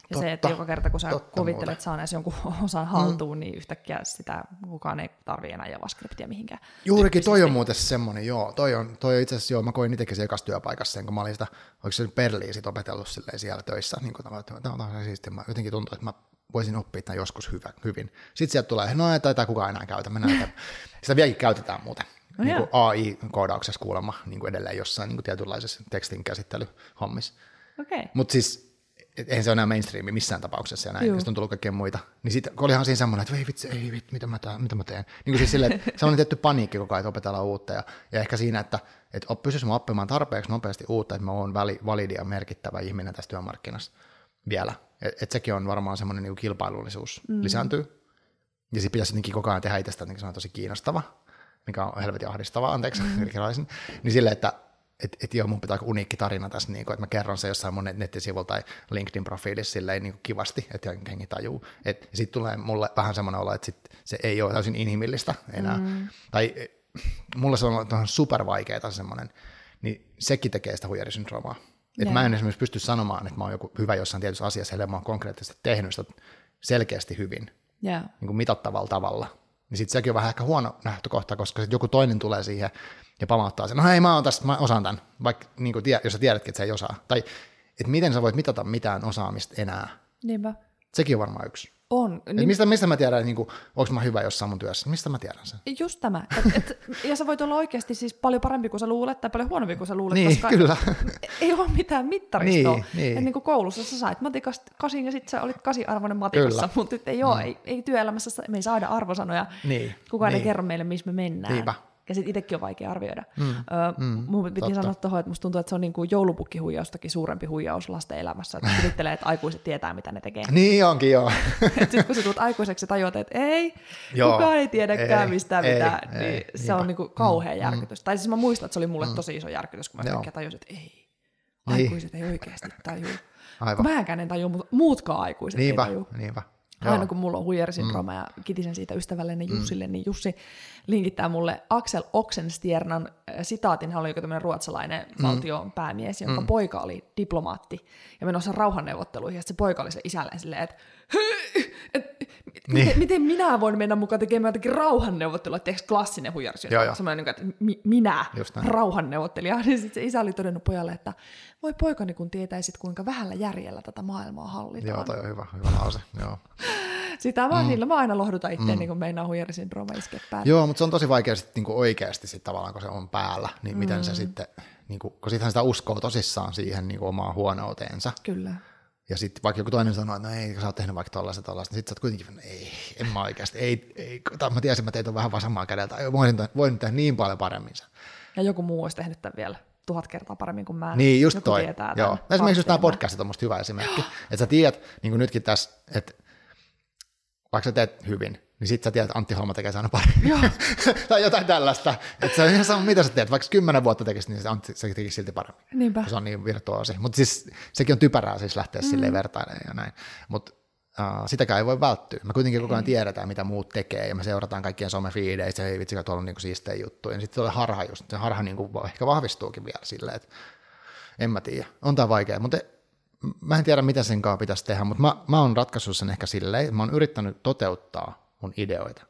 ja Totta. se, että joka kerta kun sä Totta kuvittelet muuten. saaneesi jonkun osan haltuun, mm. niin yhtäkkiä sitä kukaan ei tarvitse enää JavaScriptia mihinkään.
Juurikin toi on muuten semmoinen, joo. Toi on, toi on itse asiassa, joo, mä koin itsekin se ekassa työpaikassa sen, kun mä olin sitä, oliko se Berliin sit opetellut siellä töissä, niin kuin tavallaan, että tämä on siistiä. Mä jotenkin tuntuu, että mä voisin oppia tämän joskus hyvä, hyvin. Sitten sieltä tulee, no ei tätä kukaan enää käytä, mennään Sitä vieläkin käytetään muuten. No niin kuin AI-koodauksessa kuulemma niin kuin edelleen jossain niin kuin tietynlaisessa tekstin käsittelyhommissa.
Okay.
Mutta siis eihän se ole enää mainstreami missään tapauksessa ja näin, on tullut kaikkea muita. Niin sitten olihan siinä semmoinen, että ei vitsi, ei vitsi, mitä mä, tää, mitä mä teen. Niin kuin siis silleen, että se on tietty paniikki koko ajan, että opetellaan uutta. Ja, ja ehkä siinä, että, että pysyisi mä oppimaan tarpeeksi nopeasti uutta, että mä oon validi ja merkittävä ihminen tässä työmarkkinassa vielä. Että et sekin on varmaan semmoinen niin kilpailullisuus mm. lisääntyy. Ja sitten pitäisi jotenkin koko ajan tehdä itsestään, niin se on tosi kiinnostava, mikä on helvetin ahdistavaa, anteeksi, mm. niin silleen, että että et joo, mun pitää olla uniikki tarina tässä, niin kuin, että mä kerron se jossain mun nettisivulla tai LinkedIn-profiilissa silleen niin kuin kivasti, että hengi tajuu. Sitten tulee mulle vähän semmoinen olo, että sit se ei ole täysin inhimillistä enää. Mm. Tai mulle se on, on super vaikeaa semmoinen, niin sekin tekee sitä huijarisyndroomaa. Että mä en esimerkiksi pysty sanomaan, että mä oon joku hyvä jossain tietyssä asiassa, ellei mä oon konkreettisesti tehnyt sitä selkeästi hyvin,
yeah.
niin kuin mitattavalla tavalla. Niin sitten sekin on vähän ehkä huono nähtökohta, koska sit joku toinen tulee siihen ja pamauttaa sen, no hei mä, oon tästä, mä osaan tämän, vaikka niin kuin jos sä tiedätkin, että se ei osaa. Tai että miten sä voit mitata mitään osaamista enää.
Niinpä.
Sekin on varmaan yksi.
On.
Niin... Mistä, mistä mä tiedän, niin onko mä hyvä jossain mun työssä? Mistä mä tiedän sen?
Just tämä. Et, et, ja sä voit olla oikeasti siis paljon parempi kuin sä luulet tai paljon huonompi kuin sä luulet,
niin,
koska
kyllä.
ei ole mitään mittaristoa.
Niin, niin.
Ja niin kuin koulussa sä sait matikasta kasin ja sitten sä olit kasiarvoinen matikassa, kyllä. mutta nyt ei ole, mm. ei, ei työelämässä me ei saada arvosanoja.
Niin,
Kukaan
niin.
ei kerro meille, missä me mennään.
Niinpä
ja sitten itsekin on vaikea arvioida. Mm, öö, mm, mun piti totta. sanoa tuohon, että musta tuntuu, että se on niin kuin joulupukkihuijaustakin suurempi huijaus lasten elämässä, että kuvittelee, että aikuiset tietää, mitä ne tekee.
niin onkin, joo.
sitten kun sä tulet aikuiseksi tajuat, että ei, joo, kukaan ei tiedäkään ei, mistään ei, mitään, ei, niin ei, se on niin kuin kauhea mm, järkytys. Mm. Tai siis mä muistan, että se oli mulle mm. tosi iso järkytys, kun mä yhtäkkiä tajusin, että ei, niin. aikuiset ei oikeasti tajua. Aivan. Mäkään en tajua, mutta muutkaan aikuiset
niinpä,
ei tajua.
Niinpä,
Aina kun mulla on huijarisyndrooma mm. ja kitisen siitä ystävälleni mm. Jussille, mm. niin Jussi linkittää mulle Axel Oxenstiernan äh, sitaatin. Hän oli joku tämmöinen ruotsalainen mm. valtion päämies, jonka mm. poika oli diplomaatti ja menossa rauhanneuvotteluihin. Ja se poika oli se isälleen silleen, että et, niin. miten, miten, minä voin mennä mukaan tekemään jotakin rauhanneuvottelua, että klassinen. Semmoinen, niin että mi, minä, rauhanneuvottelija. Niin sitten se isä oli todennut pojalle, että voi poikani kun tietäisit, kuinka vähällä järjellä tätä maailmaa hallitaan.
Joo, toi on hyvä, hyvä lause. Joo.
Sitä mä, mm. niillä mä aina lohdutan itse, mm. niin kun meinaa huijarisyndrooma iskeä päälle.
Joo, mutta se on tosi vaikea sitten niin oikeasti sit tavallaan, kun se on päällä, niin mm. miten se sitten, niin kuin, kun sittenhän sitä uskoo tosissaan siihen niin kuin omaan huonouteensa.
Kyllä.
Ja sitten vaikka joku toinen sanoo, että no ei, sä oot tehnyt vaikka tollaista tollaista, niin sitten sä oot kuitenkin, ei, en mä oikeasti, ei, ei, tai mä tiesin, että mä tein vähän vaan samaa kädeltä, voin, voin tehdä niin paljon paremmin sen.
Ja joku muu olisi tehnyt tämän vielä tuhat kertaa paremmin kuin mä.
Niin, just joku toi. Joo. Esimerkiksi just tämä podcast on musta hyvä esimerkki. että sä tiedät, niin kuin nytkin tässä, että vaikka sä teet hyvin, niin sit sä tiedät, että Antti Holma tekee aina paremmin. tai jotain tällaista. Että se on ihan sama, mitä sä teet. Vaikka kymmenen vuotta tekisi, niin Antti se tekisi silti paremmin.
Niinpä.
Se on niin virtuoosi. Mutta siis sekin on typerää siis lähteä mm. silleen vertailemaan ja näin. Mutta uh, sitäkään ei voi välttyä. Me kuitenkin koko ajan tiedetään, mitä muut tekee, ja me seurataan kaikkien somefiideissä, ei vitsi, tuolla on niin siistejä juttuja. Ja sitten tulee harha just, se harha niin kuin ehkä vahvistuukin vielä silleen, että en mä tiedä, on tämä vaikea, mutta mä en tiedä, mitä sen kanssa pitäisi tehdä, mutta mä, mä oon ratkaissut sen ehkä silleen, mä oon yrittänyt toteuttaa mun ideoita.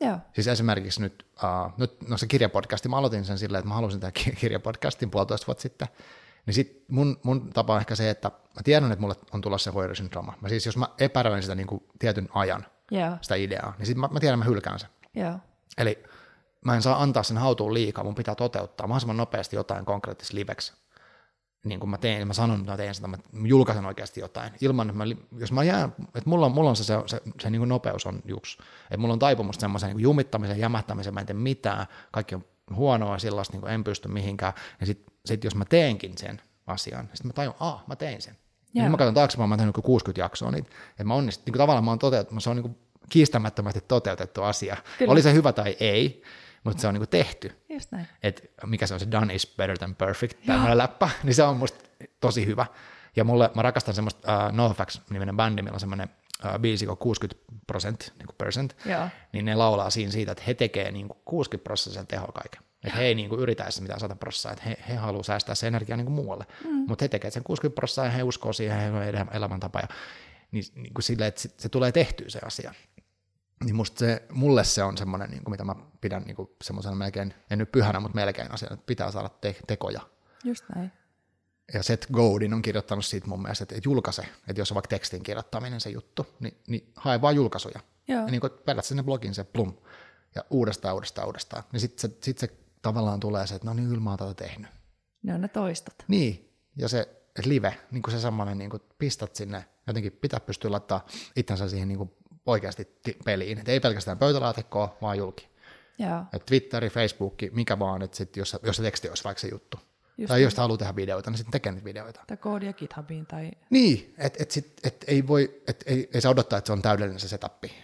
Joo.
Siis esimerkiksi nyt, uh, nyt no se kirjapodcasti, mä aloitin sen silleen, että mä halusin tehdä kirjapodcastin puolitoista vuotta sitten, niin sit mun, mun tapa on ehkä se, että mä tiedän, että mulle on tulossa se hoidosyndrooma. Mä siis, jos mä epäröin sitä niin kuin tietyn ajan,
Joo.
sitä ideaa, niin sit mä, mä tiedän, mä hylkään sen.
Joo.
Eli mä en saa antaa sen hautuun liikaa, mun pitää toteuttaa mahdollisimman nopeasti jotain konkreettista liveksi. Niin kuin mä teen, mä sanon, että mä teen sitä, mä julkaisen oikeasti jotain. Ilman, että mä, jos mä jään, että mulla on, mulla on se, se, se, se niin kuin nopeus on juks. Että mulla on taipumusta semmoiseen niin jumittamiseen, jämättämiseen, mä en tee mitään, kaikki on huonoa sellaista, niin kuin en pysty mihinkään. Ja sitten sit jos mä teenkin sen asian, niin sitten mä tajun, ah, mä tein sen. Ja nyt mä katson taaksepäin, mä oon tehnyt 60 jaksoa, niin että mä onnistun, niin kuin tavallaan mä oon toteutettu, se on niin kuin kiistämättömästi toteutettu asia. Kyllä. Oli se hyvä tai ei, mutta se on niinku tehty.
Just näin.
Et mikä se on se done is better than perfect, tämmöinen läppä, niin se on musta tosi hyvä. Ja mulle, mä rakastan semmoista uh, NoFX-niminen bändi, millä on semmoinen uh, biisi kuin 60 prosent, niin percent,
Joo.
niin ne laulaa siinä siitä, että he tekee niin 60 prosenttia tehoa kaiken. Että he ei niin kuin yritä edes mitään 100 prosenttia, että he, he haluaa säästää se energiaa niin kuin muualle. Mm. Mutta he tekevät sen 60 prosenttia ja he uskoo siihen, heidän elämäntapa. Ja, niin, niin kuin sille, että se, se tulee tehtyä se asia niin musta se, mulle se on semmoinen, niin kuin mitä mä pidän niin kuin semmoisena melkein, en nyt pyhänä, mutta melkein asiana, että pitää saada te- tekoja.
Just näin.
Ja Seth Godin on kirjoittanut siitä mun mielestä, että, että julkaise, että jos on vaikka tekstin kirjoittaminen se juttu, niin, niin hae vaan julkaisuja.
Joo.
Ja niin kuin vedät sinne blogin se plum, ja uudestaan, uudestaan, uudestaan. Niin sitten se, sit se tavallaan tulee se, että no niin, kyllä mä oon tätä tehnyt.
Ne on ne toistot.
Niin, ja se live, niin kuin se semmoinen, niin kuin pistät sinne, jotenkin pitää pystyä laittaa itsensä siihen niin kuin oikeasti peliin. Et ei pelkästään pöytälaatikkoa, vaan julki.
Joo.
Et Twitteri, Facebook, mikä vaan, että sit jos, jos se teksti olisi vaikka se juttu.
Just
tai jos haluaa tehdä videoita, niin sitten tekee niitä videoita.
Tai koodia GitHubiin tai...
Niin, että et sit, et ei, voi, et ei, ei saa odottaa, että se on täydellinen se setappi.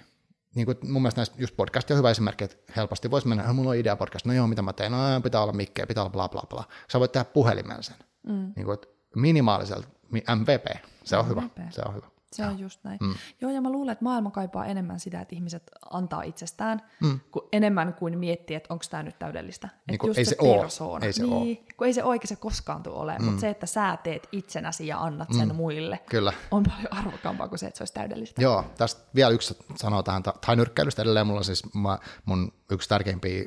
Niin kuin mun mielestä näistä just podcast on hyvä esimerkki, että helposti voisi mennä, mulla on idea podcast, no joo, mitä mä teen, no pitää olla mikkeä, pitää olla bla bla bla. Sä voit tehdä puhelimen sen. Mm. Niin kuin, minimaaliselta, MVP, se on
MVP.
hyvä, se on hyvä.
Se on just näin. Mm. Joo, ja mä luulen, että maailma kaipaa enemmän sitä, että ihmiset antaa itsestään, mm. kuin enemmän kuin miettii, että onko tämä nyt täydellistä.
Niin
että just
ei se,
persoona.
Ole. Ei se
niin,
ole.
kun ei se oikein se koskaan tule ole, mm. mutta se, että sä teet itsenäsi ja annat sen mm. muille,
Kyllä.
on paljon arvokkaampaa kuin se, että se olisi täydellistä.
Joo, tästä vielä yksi sanoo tähän tainyrkkäilystä edelleen. Mulla on siis mä, mun yksi tärkeimpiä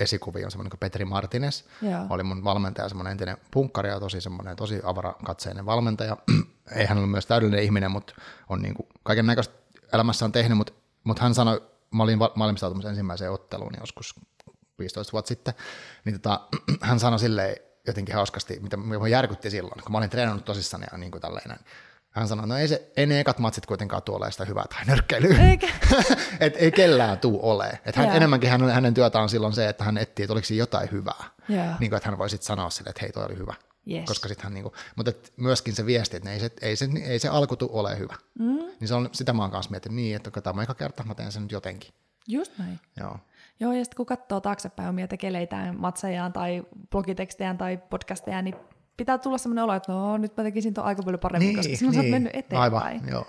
esikuvia on semmoinen kuin Petri Martinez.
Joo.
Oli mun valmentaja, semmoinen entinen punkkari ja tosi semmoinen tosi avarakatseinen valmentaja. Ei hän ole myös täydellinen ihminen, mutta on niin kaiken näköistä elämässään tehnyt, mutta, mutta hän sanoi, mä olin valmistautumassa ensimmäiseen otteluun joskus 15 vuotta sitten, niin tota, hän sanoi silleen jotenkin hauskasti, mitä mä järkytti silloin, kun mä olin treenannut tosissaan ja niin kuin tälleen. Hän sanoi, no ei, se, ei ne ekat matsit kuitenkaan tuolla sitä hyvää tai nyrkkeilyä.
Eikä.
et ei kellään tuu ole. Et hän, enemmänkin hän, hänen työtä on silloin se, että hän etsii, että oliko jotain hyvää.
Yeah.
Niin kuin, että hän voi sitten sanoa sille, että hei, toi oli hyvä.
Yes.
Koska sit hän niinku, mutta et myöskin se viesti, että ei se, ei se, ei se alkutu ole hyvä. Mm. Niin se on, sitä mä oon kanssa miettinyt niin, että tämä on eka kerta, mä teen sen nyt jotenkin.
Just näin.
Joo.
Joo, ja sitten kun katsoo taaksepäin omia tekeleitään, matsejaan tai blogitekstejään tai podcasteja, niin pitää tulla sellainen olo, että no nyt mä tekisin tuon aika paljon paremmin,
niin,
koska sinun niin. olet mennyt eteenpäin.
Aivan, joo.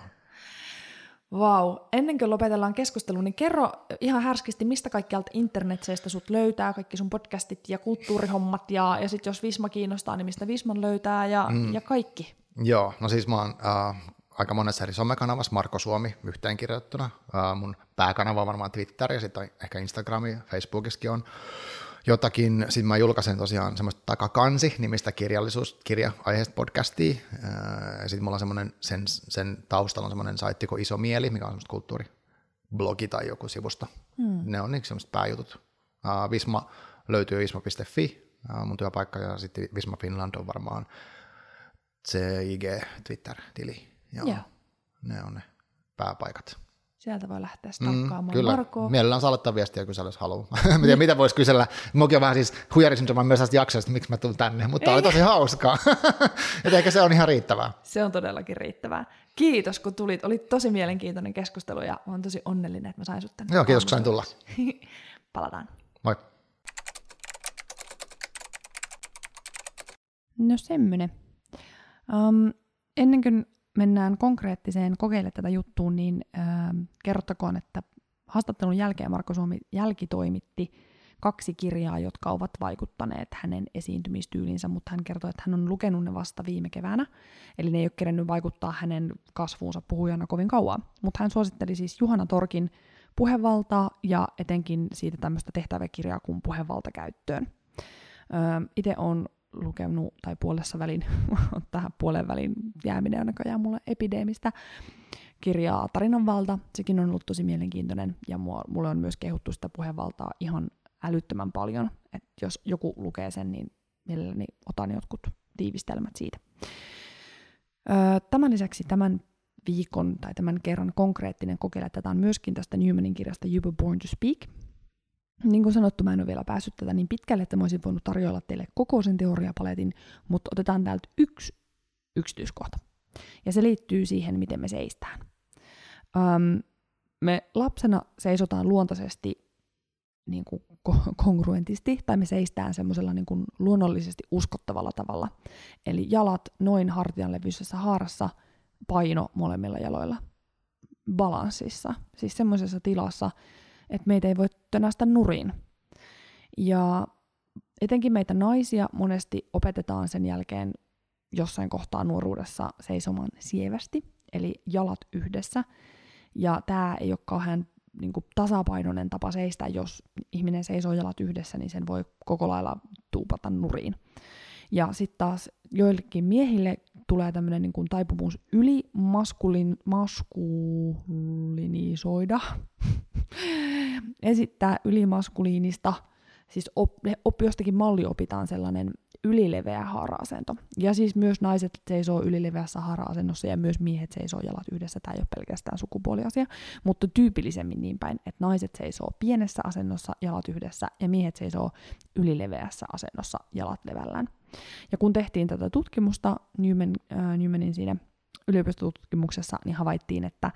Vau. Ennen kuin lopetellaan keskustelu, niin kerro ihan härskisti, mistä kaikkialta internetseistä sut löytää, kaikki sun podcastit ja kulttuurihommat, ja, ja sitten jos Visma kiinnostaa, niin mistä Visman löytää, ja, mm. ja kaikki.
Joo, no siis mä oon äh, aika monessa eri somekanavassa, Marko Suomi yhteenkirjoittuna. Äh, mun pääkanava on varmaan Twitter, ja sitten ehkä Instagrami, Facebookissakin on jotakin, sitten mä julkaisen tosiaan semmoista takakansi nimistä kirjallisuus, kirja-aiheesta podcastia, sitten mulla on semmoinen, sen, sen taustalla on semmoinen saitti kuin Iso Mieli, mikä on semmoista kulttuuriblogi tai joku sivusto. Hmm. Ne on niin semmoiset pääjutut. Visma löytyy visma.fi, mun työpaikka, ja sitten Visma Finland on varmaan se IG, Twitter-tili. Joo,
Joo.
ne on ne pääpaikat.
Sieltä voi lähteä stakkaamaan
mm, kyllä.
Markoa.
Mielellään saa aloittaa viestiä kysellä, jos haluaa. Miten, mitä voisi kysellä? Mukin on vähän siis huijarisyndrooma myös tästä jaksoista, miksi mä tulin tänne, mutta Ei. oli tosi hauskaa. Et ehkä se on ihan riittävää.
Se on todellakin riittävää. Kiitos, kun tulit. Oli tosi mielenkiintoinen keskustelu ja olen tosi onnellinen, että mä sain sut tänne.
Joo, kiitos, kun sain tulla.
Palataan.
Moi.
No semmoinen. Um, ennen kuin mennään konkreettiseen kokeile tätä juttuun, niin äh, kerrottakoon, että haastattelun jälkeen Marko Suomi jälkitoimitti kaksi kirjaa, jotka ovat vaikuttaneet hänen esiintymistyylinsä, mutta hän kertoi, että hän on lukenut ne vasta viime keväänä, eli ne ei ole kerennyt vaikuttaa hänen kasvuunsa puhujana kovin kauan. Mutta hän suositteli siis Juhana Torkin puhevaltaa ja etenkin siitä tämmöistä tehtäväkirjaa kuin puhevalta käyttöön. Öö, Itse on lukenut, tai puolessa välin, tähän puolen välin jääminen on näköjään mulle epidemistä, kirjaa Tarinanvalta. Sekin on ollut tosi mielenkiintoinen, ja mulle on myös kehuttu sitä puhevaltaa ihan älyttömän paljon. Et jos joku lukee sen, niin mielelläni otan jotkut tiivistelmät siitä. Tämän lisäksi tämän viikon tai tämän kerran konkreettinen kokeile tätä on myöskin tästä Newmanin kirjasta You Were Born to Speak. Niin kuin sanottu, mä en ole vielä päässyt tätä niin pitkälle, että mä olisin voinut tarjoilla teille koko sen teoriapaletin, mutta otetaan täältä yksi yksityiskohta. Ja se liittyy siihen, miten me seistään. Öm, me lapsena seisotaan luontaisesti niin kuin kongruentisti, tai me seistään semmoisella niin kuin luonnollisesti uskottavalla tavalla. Eli jalat noin hartianlevyisessä haarassa, paino molemmilla jaloilla balanssissa. Siis semmoisessa tilassa, että meitä ei voi tönästä nurin. Ja etenkin meitä naisia monesti opetetaan sen jälkeen jossain kohtaa nuoruudessa seisomaan sievästi, eli jalat yhdessä. Ja tämä ei ole kauhean niin kuin tasapainoinen tapa seistä, jos ihminen seisoo jalat yhdessä, niin sen voi koko lailla tuupata nuriin. Ja sitten taas joillekin miehille tulee tämmöinen niin taipumus yli maskulin, maskulinisoida, esittää ylimaskuliinista, siis op, op, jostakin malli opitaan sellainen ylileveä haara-asento. Ja siis myös naiset seisoo ylileveässä haara-asennossa ja myös miehet seisoo jalat yhdessä. Tämä ei ole pelkästään sukupuoliasia, mutta tyypillisemmin niin päin, että naiset seisoo pienessä asennossa jalat yhdessä ja miehet seisoo ylileveässä asennossa jalat levällään. Ja kun tehtiin tätä tutkimusta Newman, äh, Newmanin siinä yliopistotutkimuksessa, niin havaittiin, että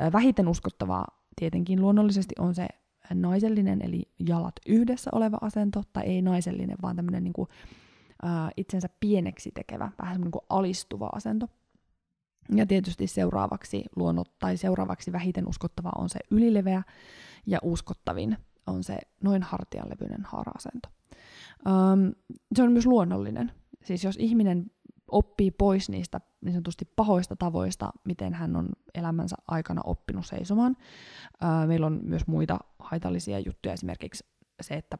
äh, vähiten uskottavaa tietenkin luonnollisesti on se naisellinen, eli jalat yhdessä oleva asento, tai ei naisellinen, vaan tämmöinen niin kuin ää, itsensä pieneksi tekevä, vähän niin kuin alistuva asento. Ja tietysti seuraavaksi luonnot, tai seuraavaksi vähiten uskottava on se ylileveä, ja uskottavin on se noin hartianlevyinen haara-asento. Um, se on myös luonnollinen. Siis jos ihminen oppii pois niistä niin sanotusti pahoista tavoista, miten hän on elämänsä aikana oppinut seisomaan. Meillä on myös muita haitallisia juttuja, esimerkiksi se, että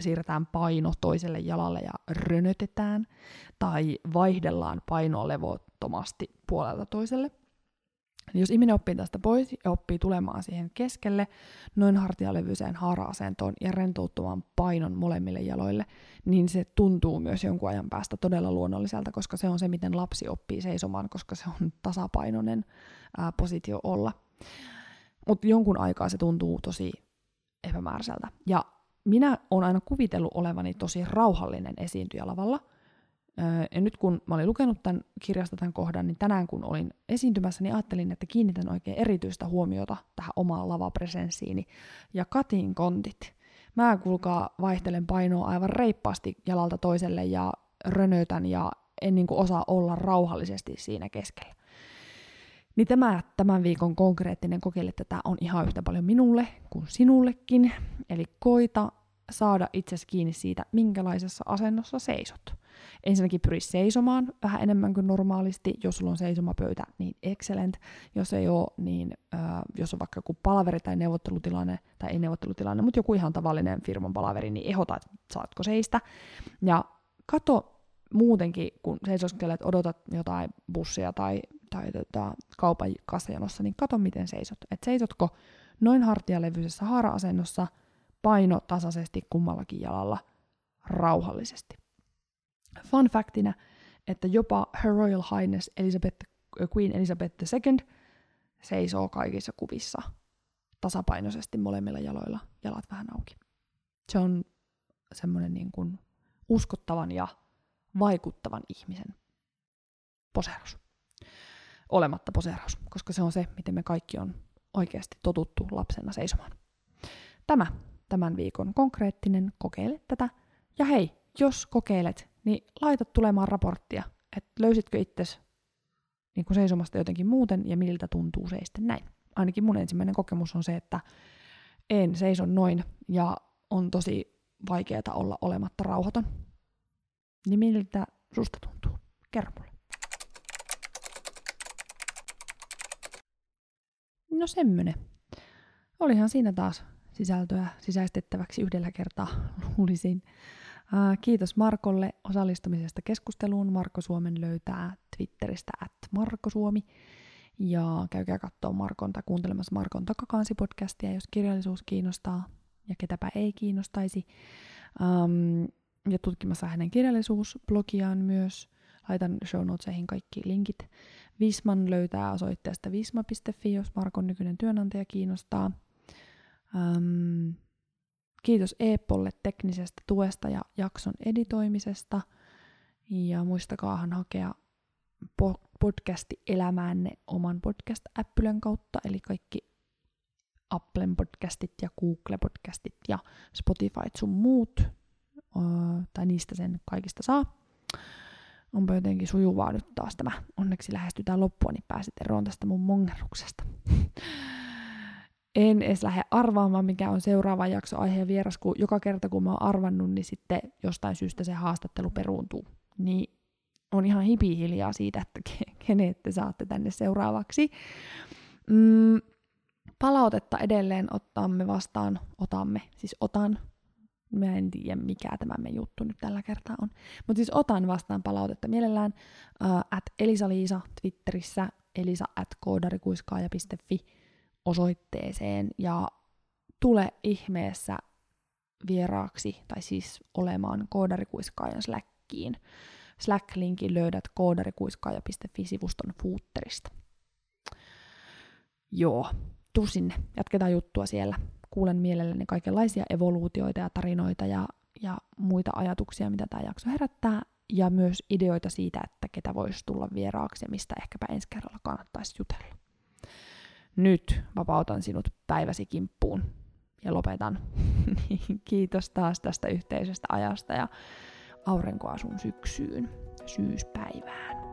siirretään paino toiselle jalalle ja rönötetään, tai vaihdellaan painoa levottomasti puolelta toiselle. Jos ihminen oppii tästä pois ja oppii tulemaan siihen keskelle, noin hartialevyiseen haara-asentoon ja rentouttamaan painon molemmille jaloille, niin se tuntuu myös jonkun ajan päästä todella luonnolliselta, koska se on se, miten lapsi oppii seisomaan, koska se on tasapainoinen ää, positio olla. Mutta jonkun aikaa se tuntuu tosi epämääräiseltä. Ja minä olen aina kuvitellut olevani tosi rauhallinen esiintyjä lavalla. Ja nyt kun mä olin lukenut tämän kirjasta tämän kohdan, niin tänään kun olin esiintymässä, niin ajattelin, että kiinnitän oikein erityistä huomiota tähän omaan lavapresenssiini ja katin kontit. Mä kuulkaa vaihtelen painoa aivan reippaasti jalalta toiselle ja rönötän ja en niin kuin osaa olla rauhallisesti siinä keskellä. Niin tämä tämän viikon konkreettinen kokeile tätä on ihan yhtä paljon minulle kuin sinullekin. Eli koita saada itsesi kiinni siitä, minkälaisessa asennossa seisot. Ensinnäkin pyri seisomaan vähän enemmän kuin normaalisti. Jos sulla on seisomapöytä, niin excellent. Jos ei ole, niin äh, jos on vaikka joku palaveri tai neuvottelutilanne, tai ei neuvottelutilanne, mutta joku ihan tavallinen firman palaveri, niin ehota, että saatko seistä. Ja kato muutenkin, kun seisoskelet, odotat jotain bussia tai, tai tota, kaupan kassajonossa, niin kato miten seisot. Et seisotko noin hartialevyisessä haara-asennossa, paino tasaisesti kummallakin jalalla, rauhallisesti. Fun factina, että jopa Her Royal Highness Elizabeth, Queen Elizabeth II seisoo kaikissa kuvissa tasapainoisesti molemmilla jaloilla, jalat vähän auki. Se on semmoinen niin kuin uskottavan ja vaikuttavan ihmisen poseeraus. Olematta poseeraus, koska se on se, miten me kaikki on oikeasti totuttu lapsena seisomaan. Tämä tämän viikon konkreettinen, kokeile tätä. Ja hei, jos kokeilet, niin laita tulemaan raporttia, että löysitkö itses niin kuin seisomasta jotenkin muuten ja miltä tuntuu seistä näin. Ainakin mun ensimmäinen kokemus on se, että en seison noin ja on tosi vaikeaa olla olematta rauhaton. Niin miltä susta tuntuu? Kerro mulle. No semmonen. Olihan siinä taas sisältöä sisäistettäväksi yhdellä kertaa, luulisin. Kiitos Markolle osallistumisesta keskusteluun. Marko Suomen löytää Twitteristä at Marko Suomi. Ja käykää katsoa Markon tai kuuntelemassa Markon takakansi-podcastia, jos kirjallisuus kiinnostaa ja ketäpä ei kiinnostaisi. Um, ja tutkimassa hänen kirjallisuusblogiaan myös. Laitan show notesihin kaikki linkit. Visman löytää osoitteesta visma.fi, jos Markon nykyinen työnantaja kiinnostaa. Um, kiitos Eepolle teknisestä tuesta ja jakson editoimisesta. Ja muistakaahan hakea podcasti elämäänne oman podcast-äppylän kautta, eli kaikki Applen podcastit ja Google-podcastit ja Spotify sun muut, tai niistä sen kaikista saa. Onpa jotenkin sujuvaa nyt taas tämä. Onneksi lähestytään loppua, niin pääset eroon tästä mun mongerruksesta. en edes lähde arvaamaan, mikä on seuraava jakso aihe ja vieras, kun joka kerta kun mä oon arvannut, niin sitten jostain syystä se haastattelu peruuntuu. Niin on ihan hipihiljaa siitä, että kenet te saatte tänne seuraavaksi. Mm, palautetta edelleen ottamme vastaan, otamme, siis otan, mä en tiedä mikä tämä me juttu nyt tällä kertaa on, mutta siis otan vastaan palautetta mielellään uh, at Elisa-Liisa Twitterissä, elisa at koodarikuiskaaja.fi osoitteeseen ja tule ihmeessä vieraaksi, tai siis olemaan koodarikuiskaajan Slackiin. Slack-linkin löydät koodarikuiskaaja.fi-sivuston footerista. Joo, tuu sinne, jatketaan juttua siellä. Kuulen mielelläni kaikenlaisia evoluutioita ja tarinoita ja, ja muita ajatuksia, mitä tämä jakso herättää, ja myös ideoita siitä, että ketä voisi tulla vieraaksi ja mistä ehkäpä ensi kerralla kannattaisi jutella. Nyt vapautan sinut päiväsi kimppuun ja lopetan. Kiitos taas tästä yhteisestä ajasta ja aurinkoa sun syksyyn, syyspäivään.